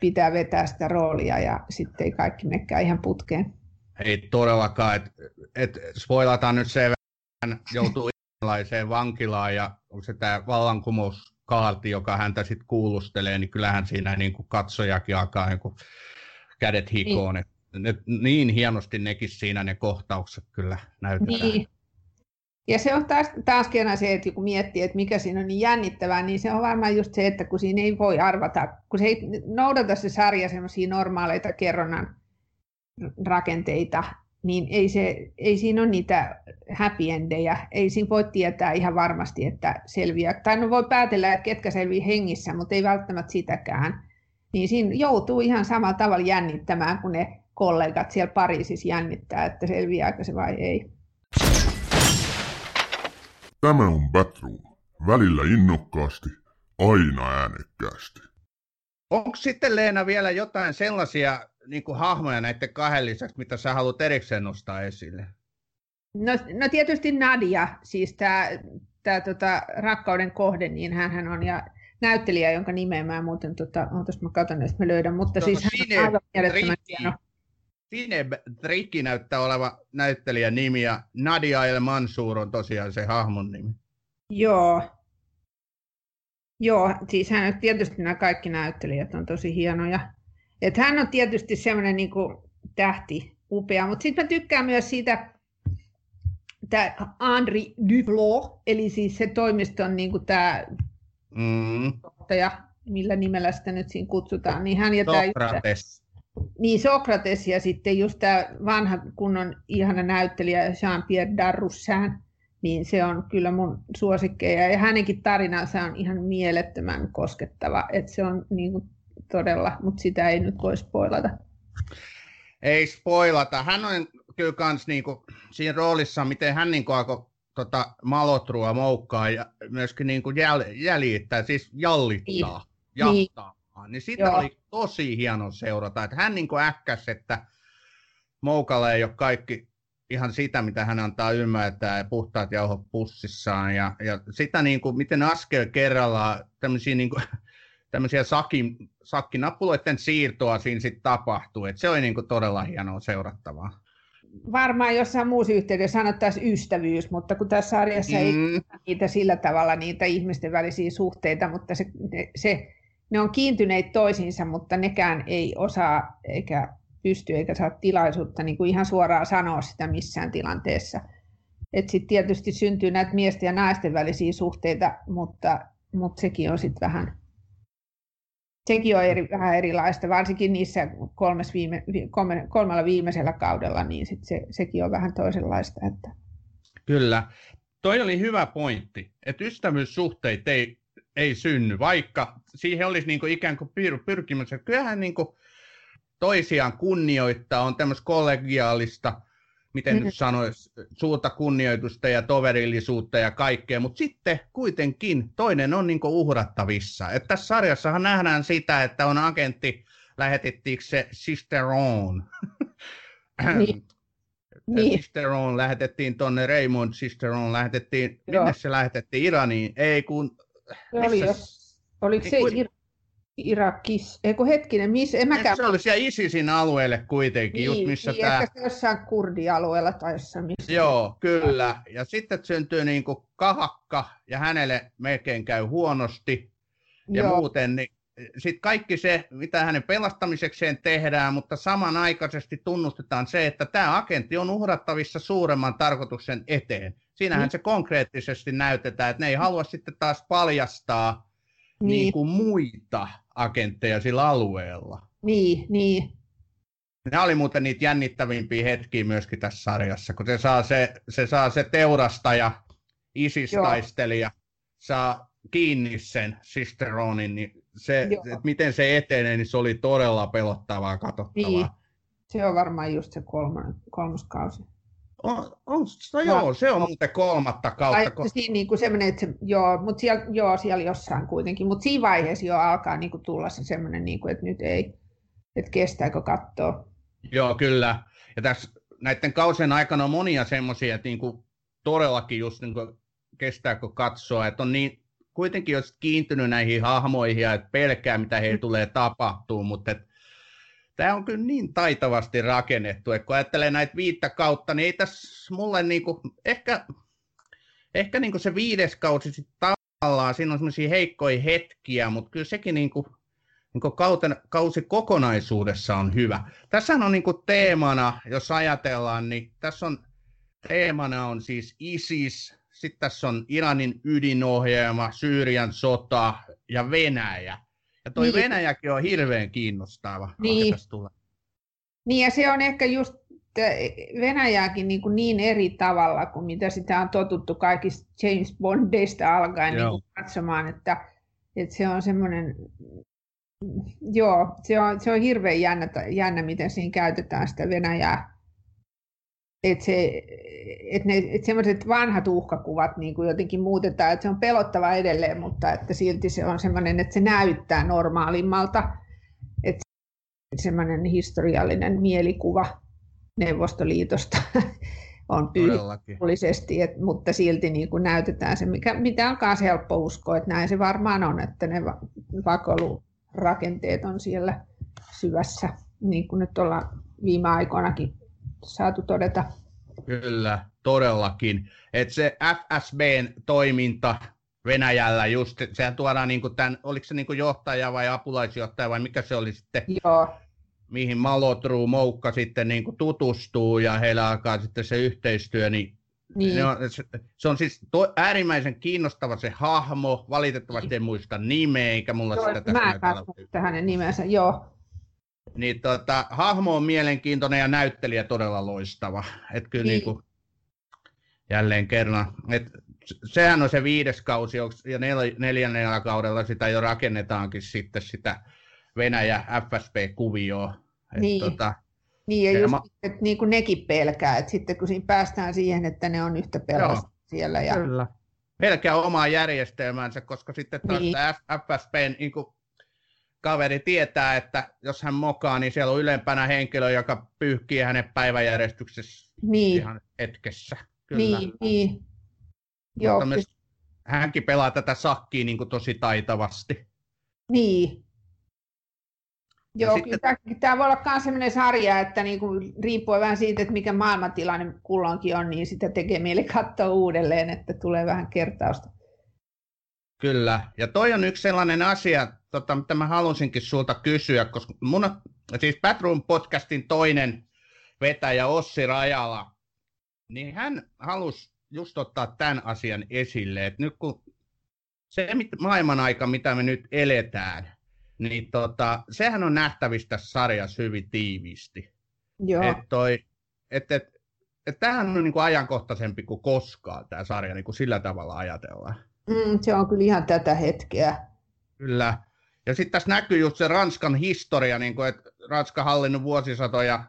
pitää vetää sitä roolia ja sitten ei kaikki menekään ihan putkeen. Ei todellakaan, että et spoilataan nyt se, että joutuu erilaiseen vankilaan ja onko se tämä vallankumous kaarti, joka häntä sitten kuulustelee, niin kyllähän siinä niin kuin katsojakin alkaa niin kuin kädet hikoon. Niin. Ne, niin hienosti nekin siinä ne kohtaukset kyllä näytetään. Niin. Ja se on taas, taaskin aina se, että kun miettii, että mikä siinä on niin jännittävää, niin se on varmaan just se, että kun siinä ei voi arvata, kun se ei noudata se sarja semmoisia normaaleita kerronnan rakenteita, niin ei, se, ei siinä ole niitä happy endejä. Ei siinä voi tietää ihan varmasti, että selviää. Tai no voi päätellä, että ketkä selviää hengissä, mutta ei välttämättä sitäkään. Niin siinä joutuu ihan samalla tavalla jännittämään, kun ne kollegat siellä Pariisissa jännittää, että selviääkö se vai ei. Tämä on Batroom. Välillä innokkaasti, aina äänekkäästi. Onko sitten Leena vielä jotain sellaisia niin kuin hahmoja näiden kahden lisäksi, mitä sä haluat erikseen nostaa esille? No, no tietysti Nadia, siis tämä tää, tota, rakkauden kohde, niin hän on ja näyttelijä, jonka nimeä mä muuten, tota, ootas mä katson, että mä löydän, mutta no, siis hän on aivan mielettömän hieno. Sineb Trikki näyttää oleva näyttelijän nimi ja Nadia El Mansur on tosiaan se hahmon nimi. Joo. Joo, siis hän tietysti nämä kaikki näyttelijät on tosi hienoja. Et hän on tietysti semmoinen niin tähti, upea, mutta sitten mä tykkään myös siitä, tämä Henri Duflo, eli siis se toimiston niin kuin tämä mm. johtaja, millä nimellä sitä nyt siinä kutsutaan, niin hän ja Sokrates. Niin, Sokrates ja sitten just tämä vanha kunnon ihana näyttelijä Jean-Pierre Darroussin, niin se on kyllä mun suosikkeja. Ja hänenkin tarinansa on ihan mielettömän koskettava, että se on niin kuin todella, mutta sitä ei nyt voi spoilata. Ei spoilata. Hän on kyllä kans niinku, siinä roolissa, miten hän niinku alkoi tota, malotrua moukkaa ja myöskin niinku jäl, jäljittää, siis jallittaa, niin. jahtaa. Niin, niin sitä Joo. oli tosi hieno seurata, että hän niinku äkkäs, että Moukalla ei ole kaikki ihan sitä, mitä hän antaa ymmärtää ja puhtaat jauhot pussissaan ja, ja sitä niin kuin, miten askel kerrallaan tämmöisiä niin kuin, tämmöisiä sakin, sakkinappuloiden siirtoa siinä sitten tapahtuu. Et se oli niinku todella hienoa seurattavaa. Varmaan jossain muussa yhteydessä sanottaisiin ystävyys, mutta kun tässä sarjassa mm. ei niitä sillä tavalla niitä ihmisten välisiä suhteita, mutta se, se, ne on kiintyneet toisiinsa, mutta nekään ei osaa eikä pysty eikä saa tilaisuutta niin kuin ihan suoraan sanoa sitä missään tilanteessa. Sitten tietysti syntyy näitä miesten ja naisten välisiä suhteita, mutta, mutta sekin on sitten vähän sekin on eri, vähän erilaista, varsinkin niissä kolmes viime, kolme, kolmella viimeisellä kaudella, niin sit se, sekin on vähän toisenlaista. Että... Kyllä. Toi oli hyvä pointti, että ystävyyssuhteet ei, ei synny, vaikka siihen olisi niin kuin ikään kuin pyr, pyrkimys. Kyllähän niin kuin toisiaan kunnioittaa, on tämmöistä kollegiaalista miten nyt mm. sanoisi, suurta kunnioitusta ja toverillisuutta ja kaikkea, mutta sitten kuitenkin toinen on niin uhrattavissa. Et tässä sarjassahan nähdään sitä, että on agentti, lähetettiinkö se Sisteron. Niin. niin. Sisteron lähetettiin tuonne, Raymond Sisteron lähetettiin, Joo. minne se lähetettiin Iraniin? Ei kun... Oli, oliko se niin, Irakissa, eikö hetkinen, missä, en mäkään... Se oli siellä ISISin alueelle kuitenkin, niin, just missä niin, tämä... ehkä jossain kurdialueella tai jossain missä. Joo, kyllä. Ja sitten syntyy niin kuin kahakka, ja hänelle melkein käy huonosti, ja Joo. muuten, niin sitten kaikki se, mitä hänen pelastamisekseen tehdään, mutta samanaikaisesti tunnustetaan se, että tämä agentti on uhrattavissa suuremman tarkoituksen eteen. Siinähän niin. se konkreettisesti näytetään, että ne ei halua sitten taas paljastaa niin. Niin kuin muita agentteja sillä alueella. Niin, niin. Ne oli muuten niitä jännittävimpiä hetkiä myöskin tässä sarjassa, kun se saa se, se, saa se teurastaja, isistaistelija, saa kiinni sen Sisteronin, niin se, että miten se etenee, niin se oli todella pelottavaa katsottavaa. Niin. Se on varmaan just se kolmas kausi. On, on, no joo, se on muuten kolmatta kautta. Tai, siinä niin kuin semmoinen, että se, joo, mutta siellä, joo, siellä jossain kuitenkin, mutta siinä vaiheessa jo alkaa niin kuin tulla se semmoinen, niin kuin, että nyt ei, että kestääkö katsoa. Joo, kyllä. Ja tässä näiden kausien aikana on monia semmoisia, että niin kuin todellakin just niin kuin kestääkö katsoa, että on niin, kuitenkin jos kiintynyt näihin hahmoihin ja että pelkää, mitä heille tulee tapahtuu, mutta että tämä on kyllä niin taitavasti rakennettu, että kun ajattelee näitä viittä kautta, niin ei tässä mulle niinku, ehkä, ehkä niinku se viides kausi sitten tavallaan, siinä on semmoisia heikkoja hetkiä, mutta kyllä sekin niin kuin, niin kuin kauten, kausi kokonaisuudessa on hyvä. Tässä on niin kuin teemana, jos ajatellaan, niin tässä on teemana on siis ISIS, sitten tässä on Iranin ydinohjelma, Syyrian sota ja Venäjä. Ja toi niin. Venäjäkin on hirveän kiinnostava. Niin. niin ja se on ehkä just Venäjääkin niin, kuin niin eri tavalla kuin mitä sitä on totuttu kaikista James Bondeista alkaen niin kuin katsomaan, että, että se on semmoinen, joo, se on, se on hirveän jännä, jännä, miten siinä käytetään sitä Venäjää. Että se, et ne, et semmoiset vanhat uhkakuvat niin kuin jotenkin muutetaan, että se on pelottava edelleen, mutta että silti se on semmoinen, että se näyttää normaalimmalta. Että semmoinen historiallinen mielikuva Neuvostoliitosta on pyyhkullisesti, mutta silti niin kuin näytetään se, mikä, mitä on myös helppo uskoa, että näin se varmaan on, että ne vakolurakenteet on siellä syvässä, niin kuin nyt ollaan viime aikoinakin saatu todeta. Kyllä, todellakin. Että se FSBn toiminta Venäjällä just, sehän tuodaan niin kuin tämän, oliko se niin kuin johtaja vai apulaisjohtaja vai mikä se oli sitten? Joo, mihin Malotru Moukka sitten niin kuin tutustuu ja heillä alkaa sitten se yhteistyö, niin, niin. Ne on, se, on siis to, äärimmäisen kiinnostava se hahmo, valitettavasti en muista nimeä, eikä mulla joo, sitä tässä Mä en hänen nimensä, joo. Niin tota, hahmo on mielenkiintoinen ja näyttelijä todella loistava. Et kyllä niin. Niin kuin, jälleen kerran. Et sehän on se viides kausi, ja nel, neljännellä kaudella sitä jo rakennetaankin sitten sitä Venäjä FSP-kuvioon. Niin. Tota, niin, ja just, ma- että niin kuin nekin pelkää, että sitten kun siinä päästään siihen, että ne on yhtä pelossa siellä. Ja... Kyllä. Pelkää omaa järjestelmäänsä, koska sitten taas niin. FSPn niin kuin, kaveri tietää, että jos hän mokaa, niin siellä on ylempänä henkilö, joka pyyhkii hänen päiväjärjestyksessä niin. ihan hetkessä. Kyllä. Niin, niin. Joo, myös hänkin pelaa tätä sakkiin niin kuin tosi taitavasti. Niin, Joo, sitten... kyllä tämä voi olla myös sellainen sarja, että niin kuin, riippuen vähän siitä, että mikä maailmantilanne kulloinkin on, niin sitä tekee mieli katsoa uudelleen, että tulee vähän kertausta. Kyllä, ja toi on yksi sellainen asia, tota, mitä mä halusinkin sulta kysyä, koska mun, siis Batroom podcastin toinen vetäjä Ossi Rajala, niin hän halusi just ottaa tämän asian esille, että nyt kun se maailman aika, mitä me nyt eletään, niin tota, sehän on nähtävissä tässä sarjassa hyvin tiiviisti. Joo. Et toi, et, et, et tämähän on niin kuin ajankohtaisempi kuin koskaan tämä sarja, niin kuin sillä tavalla ajatellaan. Mm, se on kyllä ihan tätä hetkeä. Kyllä. Ja sitten tässä näkyy just se Ranskan historia, niin kuin, että Ranska hallinnut vuosisatoja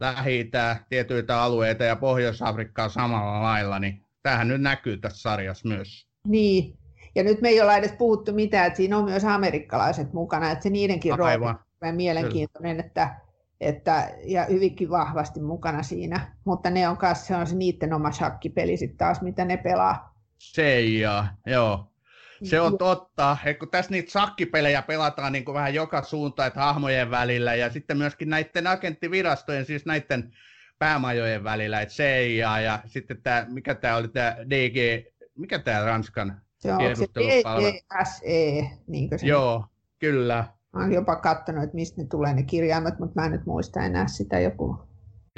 lähi tietyiltä alueita ja Pohjois-Afrikkaa samalla lailla, niin tämähän nyt näkyy tässä sarjassa myös. Niin, ja nyt me ei olla edes puhuttu mitään, että siinä on myös amerikkalaiset mukana, että se niidenkin rooli on mielenkiintoinen, että, että, ja hyvinkin vahvasti mukana siinä, mutta ne on kanssa, se on se niiden oma shakkipeli sitten taas, mitä ne pelaa. Se ja, joo. Se on totta, että kun tässä niitä sakkipelejä pelataan niin kuin vähän joka suuntaan, että hahmojen välillä ja sitten myöskin näiden agenttivirastojen, siis näiden päämajojen välillä, että CIA ja sitten tämä, mikä tämä oli tämä DG, mikä tämä Ranskan se DGSE, niin se Joo, kyllä. Mä olen jopa katsonut, että mistä ne tulee ne kirjaimet, mutta mä en nyt muista enää sitä joku.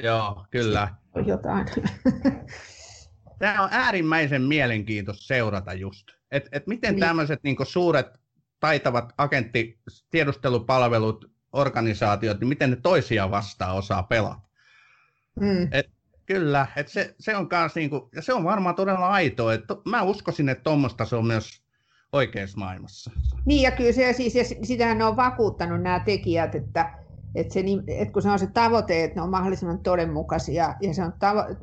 Joo, kyllä. Jotain. Tämä on äärimmäisen mielenkiintoista seurata just. Et, et miten niin. tämmöiset niin suuret taitavat agenttitiedustelupalvelut, organisaatiot, niin miten ne toisiaan vastaan osaa pelata. Mm. Et, Kyllä, että se, se on kans niinku, ja se on varmaan todella aitoa. Että mä uskoisin, että tuommoista se on myös oikeassa maailmassa. Niin, ja kyllä se siis, ja sitähän ne on vakuuttanut nämä tekijät, että, että, se, että kun se on se tavoite, että ne on mahdollisimman todenmukaisia, ja se on tavo-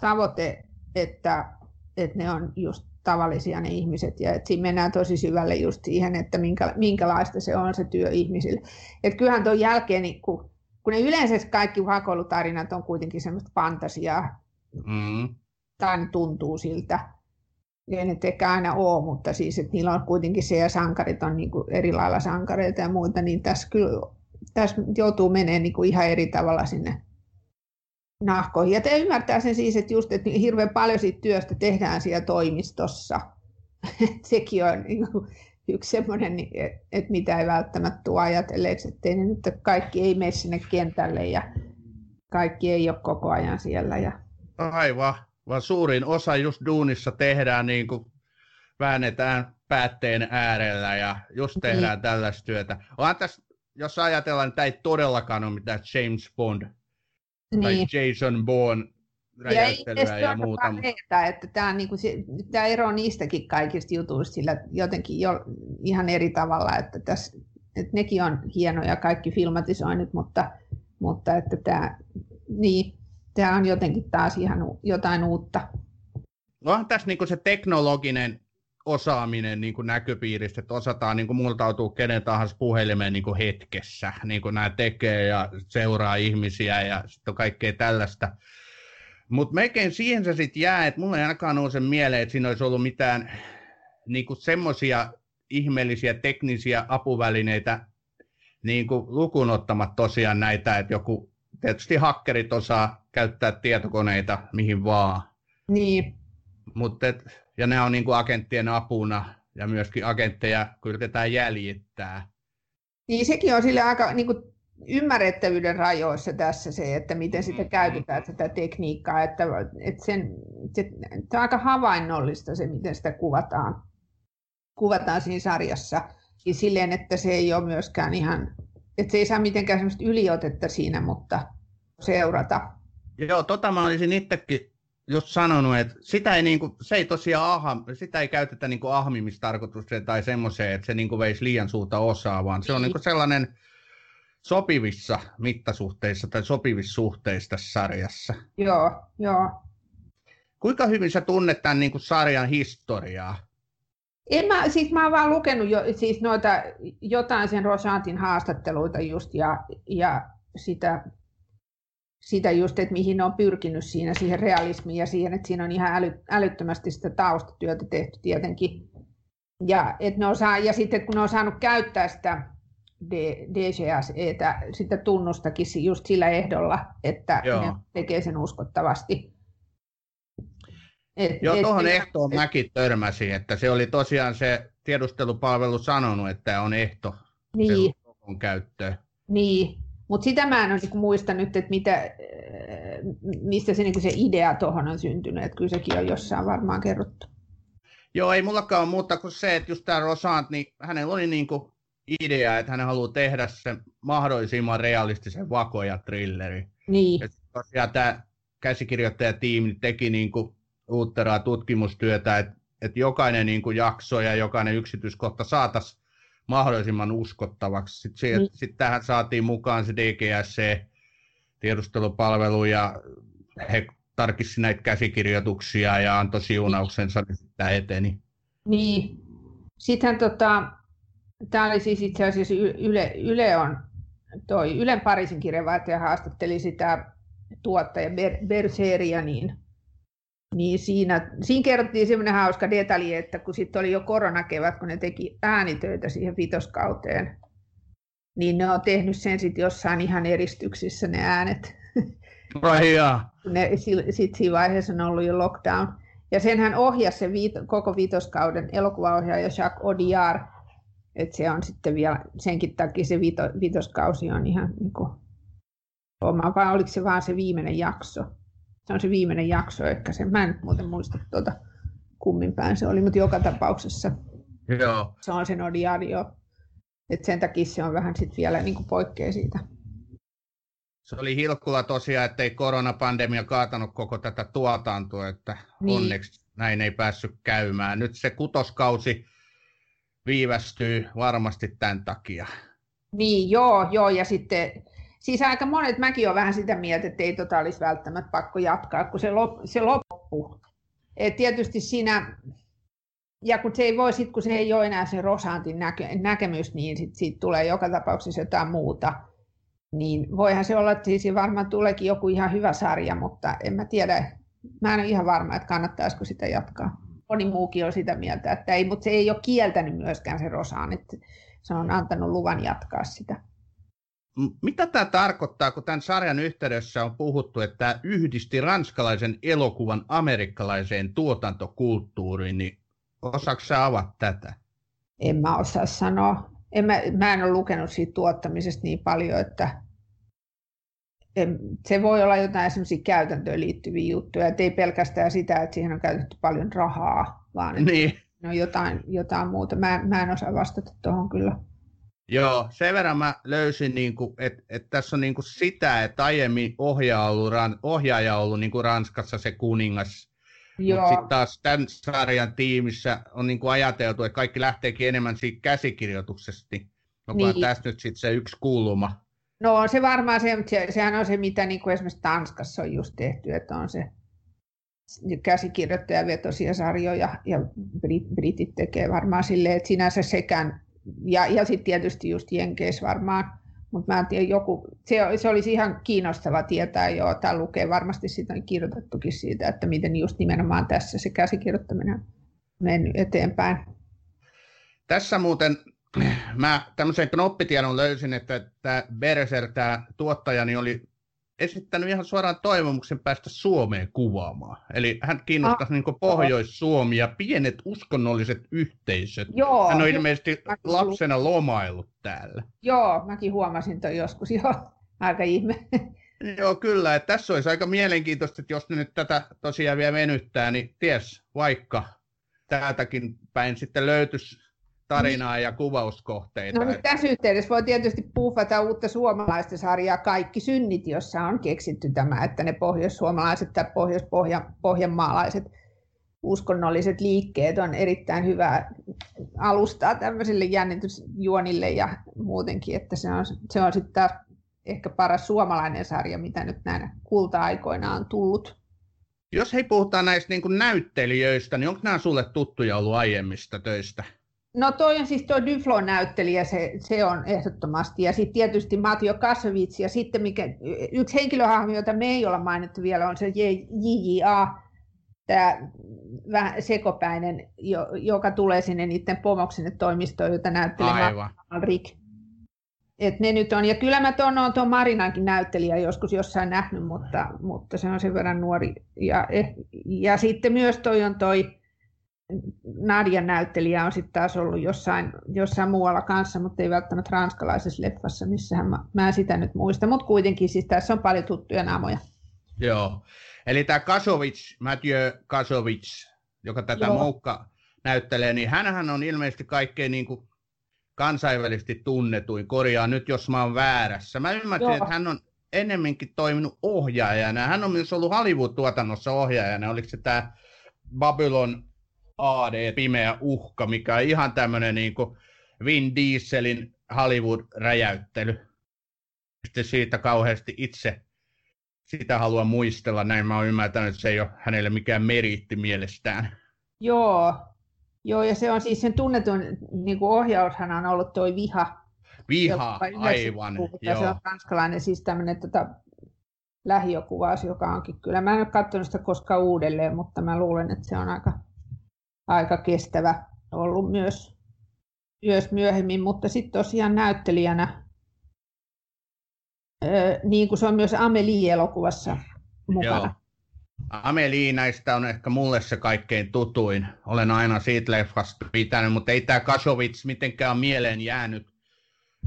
tavoite, että, että ne on just tavallisia ne ihmiset, ja että siinä mennään tosi syvälle just siihen, että minkä, minkälaista se on se työ ihmisille. Että kyllähän tuon jälkeen, niin kun kun ne yleensä kaikki vakoilutarinat on kuitenkin semmoista fantasiaa, mm. tai ne tuntuu siltä. Ja ne tekee aina ole, mutta siis, että niillä on kuitenkin se, ja sankarit on niin eri lailla sankareita ja muita, niin tässä kyllä tässä joutuu menemään niin kuin ihan eri tavalla sinne nahkoihin. Ja te ymmärtää sen siis, että just, että hirveän paljon siitä työstä tehdään siellä toimistossa. sekin on niin kuin, yksi semmoinen, että mitä ei välttämättä tule ajatelleeksi, että nyt kaikki ei mene sinne kentälle ja kaikki ei ole koko ajan siellä. Ja... Aivan, vaan suurin osa just duunissa tehdään niin kuin väännetään päätteen äärellä ja just niin. tehdään niin. tällaista työtä. Onhan tässä, jos ajatellaan, että tämä ei todellakaan ole mitään James Bond niin. tai Jason Bourne räjäyttelyä ja, ja muuta. Edetä, että tämä, on niin kuin se, tämä ero niistäkin kaikista jutuista sillä jotenkin jo ihan eri tavalla, että, tässä, että nekin on hienoja kaikki filmatisoinnit, mutta, mutta että tämä, niin, tämä on jotenkin taas ihan jotain uutta. Onhan tässä niin kuin se teknologinen osaaminen niin kuin näköpiiristä, että osataan niin kuin multautua kenen tahansa puhelimeen niin kuin hetkessä, niin kuin nämä tekee ja seuraa ihmisiä ja sitten kaikkea tällaista. Mutta melkein siihen se sitten jää, että mulla ei ainakaan nouse mieleen, että siinä olisi ollut mitään niin semmoisia ihmeellisiä teknisiä apuvälineitä, niin kuin lukunottamat tosiaan näitä, että joku, tietysti hakkerit osaa käyttää tietokoneita mihin vaan. Niin. Mutta ja ne on niin kuin agenttien apuna ja myöskin agentteja yritetään jäljittää. Niin sekin on sille aika niin kuin ymmärrettävyyden rajoissa tässä se, että miten sitä mm. käytetään tätä tekniikkaa, että, että sen, se, se on aika havainnollista se, miten sitä kuvataan, kuvataan siinä sarjassa. Ja silleen, että se ei ole myöskään ihan, että se ei saa mitenkään sellaista yliotetta siinä, mutta seurata. Joo, tota mä olisin itsekin just sanonut, että sitä ei, niinku, se ei tosiaan aha, sitä ei käytetä niinku ahmimistarkoitukseen tai semmoiseen, että se niinku veisi liian suurta osaa, vaan se on niinku sellainen sopivissa mittasuhteissa tai sopivissa suhteissa tässä sarjassa. Joo, joo. Kuinka hyvin sä tunnet tämän niin kuin sarjan historiaa? En mä, siis mä oon vaan lukenut jo, siis noita, jotain sen Rosantin haastatteluita just ja, ja sitä sitä just, että mihin ne on pyrkinyt siinä, siihen realismiin ja siihen, että siinä on ihan äly, älyttömästi sitä taustatyötä tehty tietenkin. Ja, että ne osaa, ja sitten kun ne on saanut käyttää sitä DCSEtä, sitä tunnustakin just sillä ehdolla, että Joo. ne tekee sen uskottavasti. Et, Joo, et, tuohon ehtoon et, mäkin törmäsin, että se oli tosiaan se tiedustelupalvelu sanonut, että on ehto niin. käyttöön. Niin, mutta sitä mä en niin muista nyt, että mitä, äh, mistä se, niin se idea tuohon on syntynyt. Että kyllä sekin on jossain varmaan kerrottu. Joo, ei mullakaan ole muuta kuin se, että just tämä Rosant, niin hänellä oli niin kuin idea, että hän haluaa tehdä sen mahdollisimman realistisen vakoja trilleri. Niin. Ja tosiaan tämä käsikirjoittajatiimi teki niin kuin uutteraa tutkimustyötä, että, että jokainen niin kuin jakso ja jokainen yksityiskohta saataisiin mahdollisimman uskottavaksi. Sitten niin. sit tähän saatiin mukaan se DGSC, tiedustelupalvelu, ja he tarkisti näitä käsikirjoituksia ja antoi siunauksensa, niin sitä eteni. Niin. Sittenhän tota, tämä oli siis itse asiassa Yle, Yle on, toi Ylen Pariisin kirjeenvaihtaja haastatteli sitä tuottaja Ber, Berseria, niin niin siinä, siinä kerrottiin semmoinen hauska detalji, että kun sitten oli jo koronakevät, kun ne teki äänitöitä siihen vitoskauteen, niin ne on tehnyt sen sitten jossain ihan eristyksissä ne äänet. Vai ne, Sitten siinä vaiheessa on ollut jo lockdown. Ja senhän ohjasi se viito, koko viitoskauden elokuvaohjaaja Jacques Audiard. Että se on sitten vielä, senkin takia se vito, vitoskausi on ihan niin kuin oma, vai oliko se vaan se viimeinen jakso? Se on se viimeinen jakso ehkä se. Mä en muuten muista tuota kummin päin se oli, mutta joka tapauksessa Joo. se on sen odiadio. Et sen takia se on vähän sit vielä niin poikkea siitä. Se oli hilkulla tosiaan, että ei koronapandemia kaatanut koko tätä tuotantoa, että niin. onneksi näin ei päässyt käymään. Nyt se kutoskausi viivästyy varmasti tämän takia. Niin, joo, joo, ja sitten siis aika monet, mäkin olen vähän sitä mieltä, että ei tota olisi välttämättä pakko jatkaa, kun se, lop, se loppuu. Et tietysti siinä, ja kun se ei voi, sit, kun se ei ole enää se Rosantin näke, näkemys, niin sit, siitä tulee joka tapauksessa jotain muuta. Niin voihan se olla, että siis varmaan tuleekin joku ihan hyvä sarja, mutta en mä tiedä, mä en ole ihan varma, että kannattaisiko sitä jatkaa. Moni muukin on sitä mieltä, että ei, mutta se ei ole kieltänyt myöskään se Rosaan, että se on antanut luvan jatkaa sitä. Mitä tämä tarkoittaa, kun tämän sarjan yhteydessä on puhuttu, että tämä yhdisti ranskalaisen elokuvan amerikkalaiseen tuotantokulttuuriin, niin Osaatko sä avata tätä? En mä osaa sanoa. En mä, mä en ole lukenut siitä tuottamisesta niin paljon, että en, se voi olla jotain semmoisia käytäntöön liittyviä juttuja, että ei pelkästään sitä, että siihen on käytetty paljon rahaa, vaan niin. no jotain, jotain muuta. Mä, mä en osaa vastata tuohon kyllä. Joo, sen verran mä löysin, niin että et tässä on niin kuin sitä, että aiemmin ohjaaja on ollut, ohjaaja on ollut niin kuin Ranskassa se kuningas. Mutta sitten taas tämän sarjan tiimissä on niin kuin ajateltu, että kaikki lähteekin enemmän siitä käsikirjoituksesta. Onko niin. tässä nyt sitten se yksi kulma? No on se varmaan se, mutta se, sehän on se, mitä niin kuin esimerkiksi Tanskassa on just tehty, että on se käsikirjoittajavetoisia sarjoja ja britit tekee varmaan silleen, että sinänsä sekään ja, ja sitten tietysti just Jenkeissä varmaan, mutta mä en tiedä, joku, se, se olisi ihan kiinnostava tietää jo, tai lukee varmasti siitä on kirjoitettukin siitä, että miten just nimenomaan tässä se käsikirjoittaminen on mennyt eteenpäin. Tässä muuten mä tämmöisen knoppitiedon löysin, että tämä Berser, tämä tuottajani, oli esittänyt ihan suoraan toivomuksen päästä Suomeen kuvaamaan. Eli hän kiinnostaisi ah, niin Pohjois-Suomi ja pienet uskonnolliset yhteisöt. Joo, hän on ilmeisesti lapsena lomaillut täällä. Joo, mäkin huomasin toi joskus, joo. Aika ihme. Joo, kyllä. Että tässä olisi aika mielenkiintoista, että jos ne nyt tätä tosiaan vielä venyttää, niin ties, vaikka täältäkin päin sitten löytyisi tarinaa niin. ja kuvauskohteita. No nyt tässä yhteydessä voi tietysti puufata uutta suomalaista sarjaa Kaikki synnit, jossa on keksitty tämä, että ne pohjoissuomalaiset tai pohjoispohjanmaalaiset uskonnolliset liikkeet on erittäin hyvää alustaa tämmöisille jännitysjuonille ja muutenkin, että se on, se on sitten taas ehkä paras suomalainen sarja, mitä nyt näinä kulta-aikoina on tullut. Jos hei puhutaan näistä niin näyttelijöistä, niin onko nämä sulle tuttuja ollut aiemmista töistä? No toi on siis tuo Dyflo-näyttelijä, se, se on ehdottomasti. Ja sitten tietysti Matio Kasovits ja sitten mikä, yksi henkilöhahmo, jota me ei olla mainittu vielä, on se JJA, tämä vähän sekopäinen, joka tulee sinne niiden pomoksi sinne toimistoon, jota näyttelee Rick. Et ne nyt on, ja kyllä mä tuon, on tuon Marinankin näyttelijä joskus jossain nähnyt, mutta, mutta se on sen verran nuori. Ja, eh, ja sitten myös toi on toi Nadian näyttelijä on sitten taas ollut jossain, jossain muualla kanssa, mutta ei välttämättä ranskalaisessa leffassa, missä mä, mä en sitä nyt muista, mutta kuitenkin siis tässä on paljon tuttuja naamoja. Joo, eli tämä Kasovic, Mathieu Kasovic, joka tätä Joo. moukka näyttelee, niin hänhän on ilmeisesti kaikkein niin kuin kansainvälisesti tunnetuin, korjaa nyt jos mä oon väärässä. Mä ymmärsin, että hän on ennemminkin toiminut ohjaajana. Hän on myös ollut Hollywood-tuotannossa ohjaajana. Oliko se tämä Babylon AD, pimeä uhka, mikä on ihan tämmöinen niin kuin Vin Dieselin Hollywood-räjäyttely. Sitten siitä kauheasti itse sitä haluan muistella, näin mä oon ymmärtänyt, että se ei ole hänelle mikään meriitti mielestään. Joo, Joo ja se on siis sen tunnetun niin kuin ohjaushan on ollut tuo Viha. Viha, aivan. joo. Se on ranskalainen siis tämmöinen tota, lähiokuvaus, joka onkin kyllä. Mä en ole katsonut sitä koskaan uudelleen, mutta mä luulen, että se on aika aika kestävä ollut myös, myös myöhemmin, mutta sitten tosiaan näyttelijänä, niin kuin se on myös Amelie-elokuvassa mukana. Joo. Amelie näistä on ehkä mulle se kaikkein tutuin. Olen aina siitä leffasta pitänyt, mutta ei tämä Kasovits mitenkään mieleen jäänyt.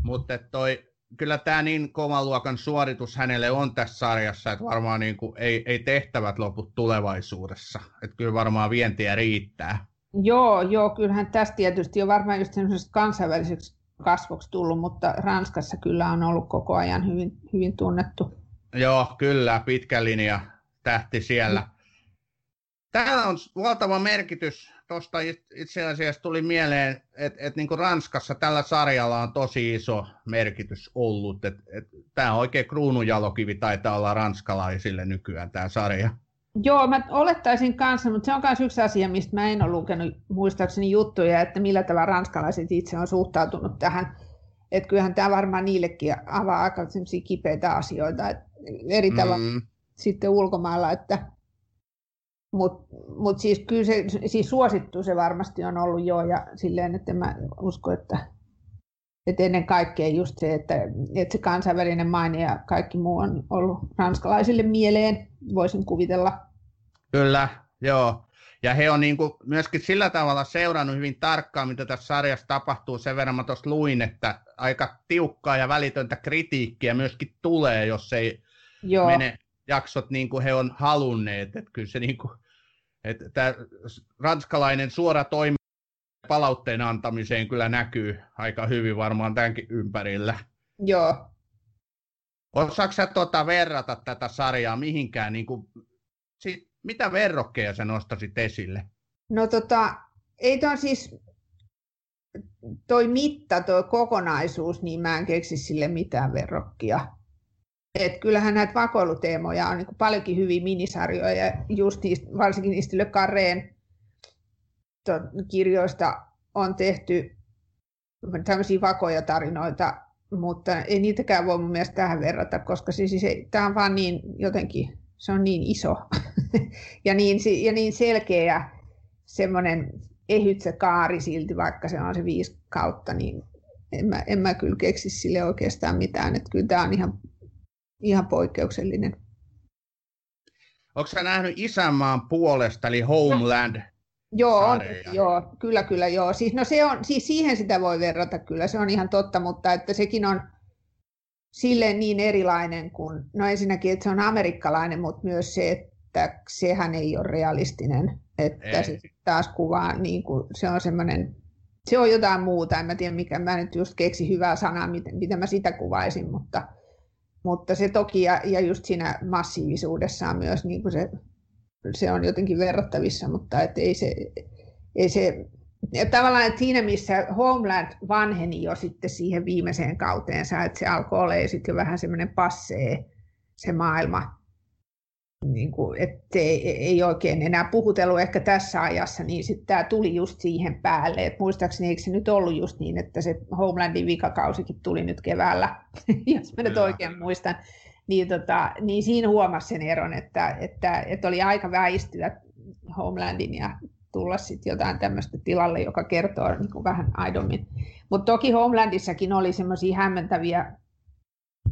Mutta toi, kyllä tämä niin kovan luokan suoritus hänelle on tässä sarjassa, että varmaan niin kuin ei, ei tehtävät lopu tulevaisuudessa. Että kyllä varmaan vientiä riittää. Joo, joo, kyllähän tästä tietysti on varmaan just kansainväliseksi kasvoksi tullut, mutta Ranskassa kyllä on ollut koko ajan hyvin, hyvin tunnettu. Joo, kyllä, pitkä linja tähti siellä. Täällä on valtava merkitys. Tuosta itse asiassa tuli mieleen, että et niin Ranskassa tällä sarjalla on tosi iso merkitys ollut. Et, et, tämä oikein kruununjalokivi taitaa olla ranskalaisille nykyään tämä sarja. Joo, mä olettaisin kanssa, mutta se on myös yksi asia, mistä mä en ole lukenut muistaakseni juttuja, että millä tavalla ranskalaiset itse on suhtautunut tähän. Että kyllähän tämä varmaan niillekin avaa aika kipeitä asioita eri tavalla mm. sitten ulkomailla. Että, mutta mut siis kyllä se siis suosittu se varmasti on ollut jo ja silleen, että mä uskon, että, että ennen kaikkea just se, että, että se kansainvälinen maine ja kaikki muu on ollut ranskalaisille mieleen voisin kuvitella. Kyllä, joo. Ja he on niin kuin myöskin sillä tavalla seurannut hyvin tarkkaan, mitä tässä sarjassa tapahtuu. Sen verran mä tuossa luin, että aika tiukkaa ja välitöntä kritiikkiä myöskin tulee, jos ei Joo. mene jaksot niin kuin he on halunneet. Että kyllä se niin kuin, että tämä ranskalainen suora toimi palautteen antamiseen kyllä näkyy aika hyvin varmaan tämänkin ympärillä. Joo. Osaatko sä tuota verrata tätä sarjaa mihinkään, niin kuin, sit, mitä verrokkeja sä nostasit esille? No tota, ei tuon siis toi mitta, toi kokonaisuus, niin mä en keksi sille mitään verrokkia. Et kyllähän näitä vakoiluteemoja on niin paljonkin hyviä minisarjoja, just niistä, varsinkin niistä Le Carreen kirjoista on tehty tämmöisiä vakoja tarinoita, mutta ei niitäkään voi mun mielestä tähän verrata, koska siis se, tämä on vaan niin jotenkin, se on niin iso ja, niin, ja niin selkeä semmoinen ehyt se kaari silti, vaikka se on se viisi kautta, niin en mä, en mä kyllä keksi sille oikeastaan mitään, että kyllä tämä on ihan, ihan poikkeuksellinen. Sä nähnyt isänmaan puolesta, eli Homeland? Joo, on, joo, kyllä, kyllä, joo. Siis, no se on, siis siihen sitä voi verrata kyllä, se on ihan totta, mutta että sekin on silleen niin erilainen kuin, no ensinnäkin, että se on amerikkalainen, mutta myös se, että sehän ei ole realistinen, että ei. se taas kuvaa, niin kuin, se on semmoinen, se on jotain muuta, en mä tiedä mikä, mä nyt just keksi hyvää sanaa, miten, miten mä sitä kuvaisin, mutta, mutta se toki, ja, ja just siinä massiivisuudessaan myös niin kuin se se on jotenkin verrattavissa, mutta et ei se, ei se ja tavallaan että siinä, missä Homeland vanheni jo sitten siihen viimeiseen kauteensa, että se alkoi olla sitten jo vähän semmoinen passee se maailma, niin kuin, että ei, ei oikein enää puhutellut ehkä tässä ajassa, niin sitten tämä tuli just siihen päälle. Et muistaakseni eikö se nyt ollut just niin, että se Homelandin vikakausikin tuli nyt keväällä, jos mä nyt oikein muistan niin, tota, niin siinä huomasi sen eron, että, että, että oli aika väistyä Homelandin ja tulla sitten jotain tämmöistä tilalle, joka kertoo niin kuin vähän aidommin. Mutta toki Homelandissakin oli semmoisia hämmentäviä,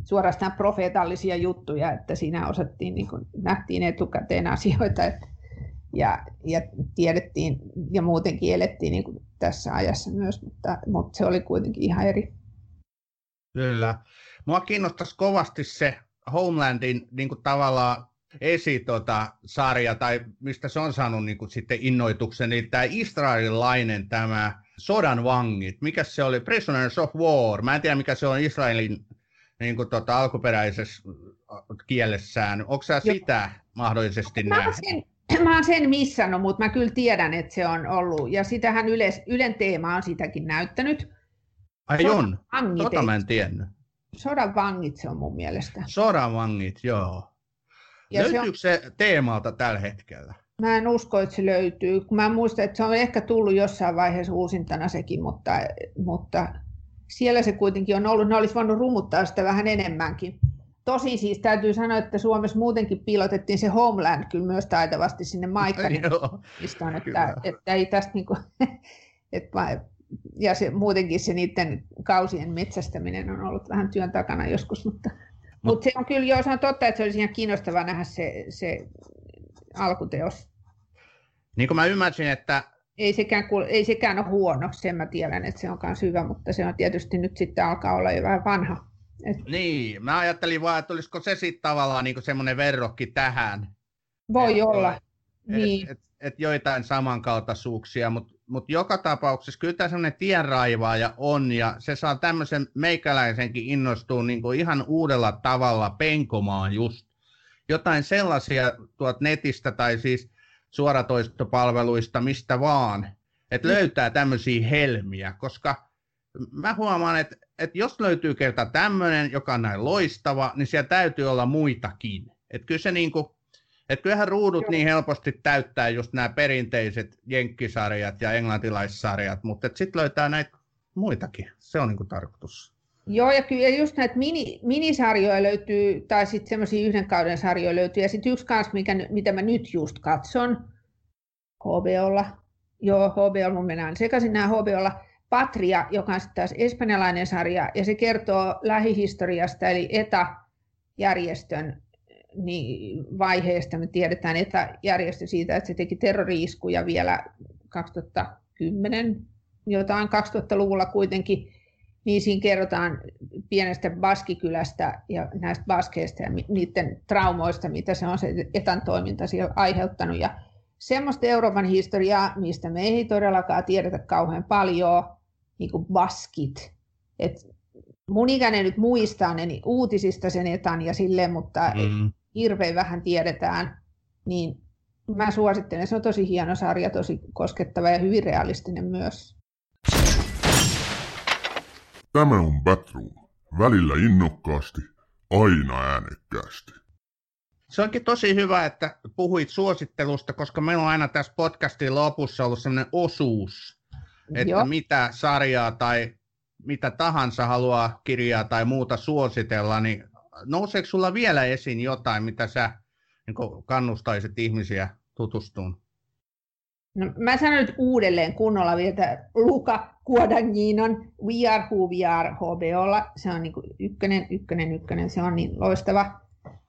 suorastaan profeetallisia juttuja, että siinä osattiin, niin kuin, nähtiin etukäteen asioita että, ja, ja tiedettiin ja muutenkin elettiin niin kuin tässä ajassa myös, mutta, mutta se oli kuitenkin ihan eri. Kyllä. Mua kiinnostaisi kovasti se Homelandin niin kuin tavallaan esitota-sarja, tai mistä se on saanut niin kuin sitten innoituksen, niin tämä israelilainen tämä sodan vangit, mikä se oli, Prisoners of War, mä en tiedä mikä se on Israelin niin kuin tota, alkuperäisessä kielessään. Onko sä sitä mahdollisesti mä nähnyt? Sen, mä oon sen missannut, mutta mä kyllä tiedän, että se on ollut. Ja sitähän Yles, Ylen teema on sitäkin näyttänyt. Ai on? Tota mä en tiennyt. Sodan vangit se on mun mielestä. Sodan vangit, joo. Ja Löytyykö se, on... se teemalta tällä hetkellä? Mä en usko, että se löytyy. Mä muistan, että se on ehkä tullut jossain vaiheessa uusintana sekin, mutta, mutta siellä se kuitenkin on ollut. Ne olisi voinut rumuttaa sitä vähän enemmänkin. Tosi siis täytyy sanoa, että Suomessa muutenkin piilotettiin se Homeland kyllä myös taitavasti sinne Maikkarin että, että, että ei tästä niin kuin, että ja se, muutenkin se niiden kausien metsästäminen on ollut vähän työn takana joskus, mutta, no. mutta se on kyllä, joo, se on totta, että se olisi ihan kiinnostavaa nähdä se, se alkuteos. Niin kuin mä ymmärsin, että... Ei sekään, ei sekään ole huono, sen mä tiedän, että se on myös hyvä, mutta se on tietysti nyt sitten alkaa olla jo vähän vanha. Et... Niin, mä ajattelin vaan, että olisiko se sitten tavallaan niin semmoinen verrokki tähän. Voi et, olla, et, niin. Et, et, et joitain samankaltaisuuksia, mutta mutta joka tapauksessa kyllä tämä semmoinen tienraivaaja on, ja se saa tämmöisen meikäläisenkin innostua niin kuin ihan uudella tavalla penkomaan just jotain sellaisia tuot netistä tai siis suoratoistopalveluista, mistä vaan, että mm. löytää tämmöisiä helmiä, koska mä huomaan, että, että jos löytyy kerta tämmöinen, joka on näin loistava, niin siellä täytyy olla muitakin. Että kyllä se niin kuin, että kyllähän ruudut Joo. niin helposti täyttää just nämä perinteiset jenkkisarjat ja englantilaissarjat, mutta sitten löytää näitä muitakin. Se on niin kuin tarkoitus. Joo, ja kyllä just näitä mini, minisarjoja löytyy, tai sitten semmoisia yhden kauden sarjoja löytyy. Ja sitten yksi kanssa, mikä, mitä mä nyt just katson, HBOlla, joo, HBOlla mun mennään sekaisin nämä HBOlla, Patria, joka on sitten taas espanjalainen sarja, ja se kertoo lähihistoriasta, eli ETA-järjestön niin vaiheesta. Me tiedetään etäjärjestö siitä, että se teki terroriiskuja vielä 2010, jotain 2000-luvulla kuitenkin. Niin siinä kerrotaan pienestä baskikylästä ja näistä baskeista ja niiden traumoista, mitä se on se etan toiminta siellä aiheuttanut. Ja semmoista Euroopan historiaa, mistä me ei todellakaan tiedetä kauhean paljon, niin kuin baskit. Et mun ikäinen nyt muistaa ne niin uutisista sen etan ja silleen, mutta mm. Hirveän vähän tiedetään, niin mä suosittelen. Se on tosi hieno sarja, tosi koskettava ja hyvin realistinen myös. Tämä on Batroom. Välillä innokkaasti, aina äänekkäästi. Se onkin tosi hyvä, että puhuit suosittelusta, koska meillä on aina tässä podcastin lopussa ollut sellainen osuus, että Joo. mitä sarjaa tai mitä tahansa haluaa kirjaa tai muuta suositella, niin nouseeko sulla vielä esiin jotain, mitä sä niin kannustaisit ihmisiä tutustumaan? No, mä sanon nyt uudelleen kunnolla vielä, että Luka Kuodanginon We Are Who We Are HBOlla. Se on niin ykkönen, ykkönen, ykkönen. Se on niin loistava.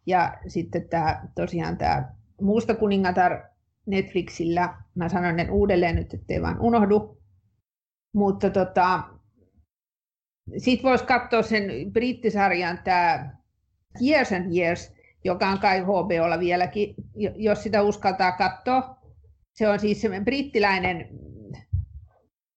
Ja sitten tämä, tosiaan tämä Muusta kuningatar Netflixillä. Mä sanon ne uudelleen nyt, ettei vaan unohdu. Mutta tota, sitten voisi katsoa sen brittisarjan tämä Years and Years, joka on kai HBOlla vieläkin, jos sitä uskaltaa katsoa. Se on siis brittiläinen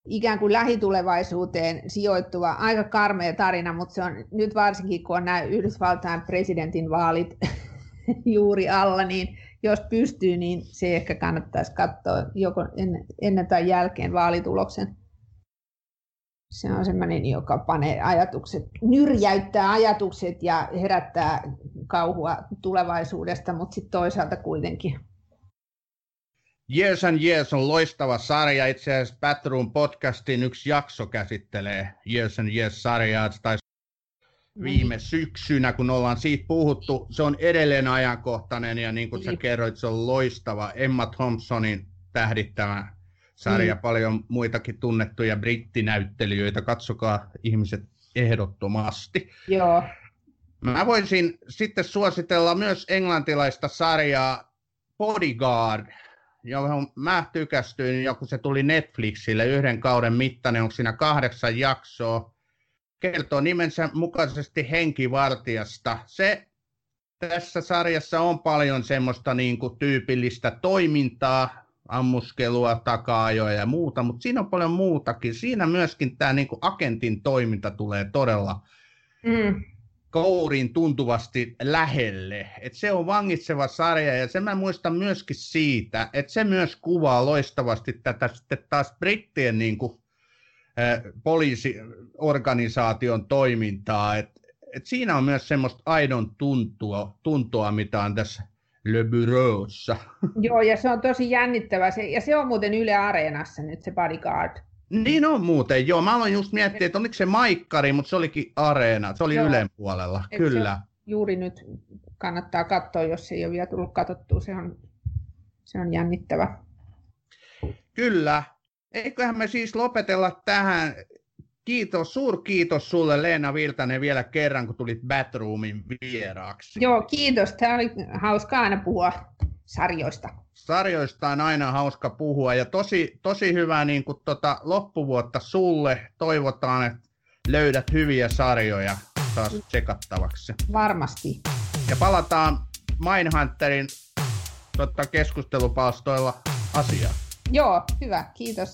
ikään kuin lähitulevaisuuteen sijoittuva, aika karmea tarina, mutta se on nyt varsinkin, kun on nämä Yhdysvaltain presidentin vaalit juuri alla, niin jos pystyy, niin se ehkä kannattaisi katsoa joko ennen tai jälkeen vaalituloksen se on sellainen, joka panee ajatukset, nyrjäyttää ajatukset ja herättää kauhua tulevaisuudesta, mutta sitten toisaalta kuitenkin. Years and Years on loistava sarja. Itse asiassa Batroom podcastin yksi jakso käsittelee Years and Years-sarjaa. Se taisi viime syksynä, kun ollaan siitä puhuttu. Se on edelleen ajankohtainen ja niin kuin sä kerroit, se on loistava. Emma Thompsonin tähdittämä sarja, mm. paljon muitakin tunnettuja brittinäyttelijöitä, katsokaa ihmiset ehdottomasti. Joo. Mä voisin sitten suositella myös englantilaista sarjaa Bodyguard, johon mä tykästyin, joku se tuli Netflixille yhden kauden mittainen, onko siinä kahdeksan jaksoa. Kertoo nimensä mukaisesti henkivartijasta. Se tässä sarjassa on paljon semmoista niin kuin tyypillistä toimintaa, ammuskelua, takaajoja ja muuta, mutta siinä on paljon muutakin. Siinä myöskin tämä niin agentin toiminta tulee todella mm. kouriin tuntuvasti lähelle. Et se on vangitseva sarja ja sen mä muistan myöskin siitä, että se myös kuvaa loistavasti tätä sitten taas brittien niin kuin, äh, poliisiorganisaation toimintaa. Et, et siinä on myös semmoista aidon tuntua, tuntua, mitä on tässä Le Bureaussa. Joo, ja se on tosi jännittävä. Se, ja se on muuten Yle Areenassa nyt se Bodyguard. Niin on muuten, joo. Mä aloin just miettiä, että oliko se Maikkari, mutta se olikin Areena. Se oli joo. Ylen puolella, Et kyllä. juuri nyt kannattaa katsoa, jos ei ole vielä tullut katsottua. Se on, se on jännittävä. Kyllä. Eiköhän me siis lopetella tähän. Kiitos, suurkiitos sulle Leena Virtanen vielä kerran, kun tulit Batroomin vieraaksi. Joo, kiitos. Tämä oli hauska aina puhua sarjoista. Sarjoista on aina hauska puhua ja tosi, tosi hyvää niin kuin tota loppuvuotta sulle. Toivotaan, että löydät hyviä sarjoja taas tsekattavaksi. Varmasti. Ja palataan Mindhunterin tota, keskustelupalstoilla asiaan. Joo, hyvä. Kiitos.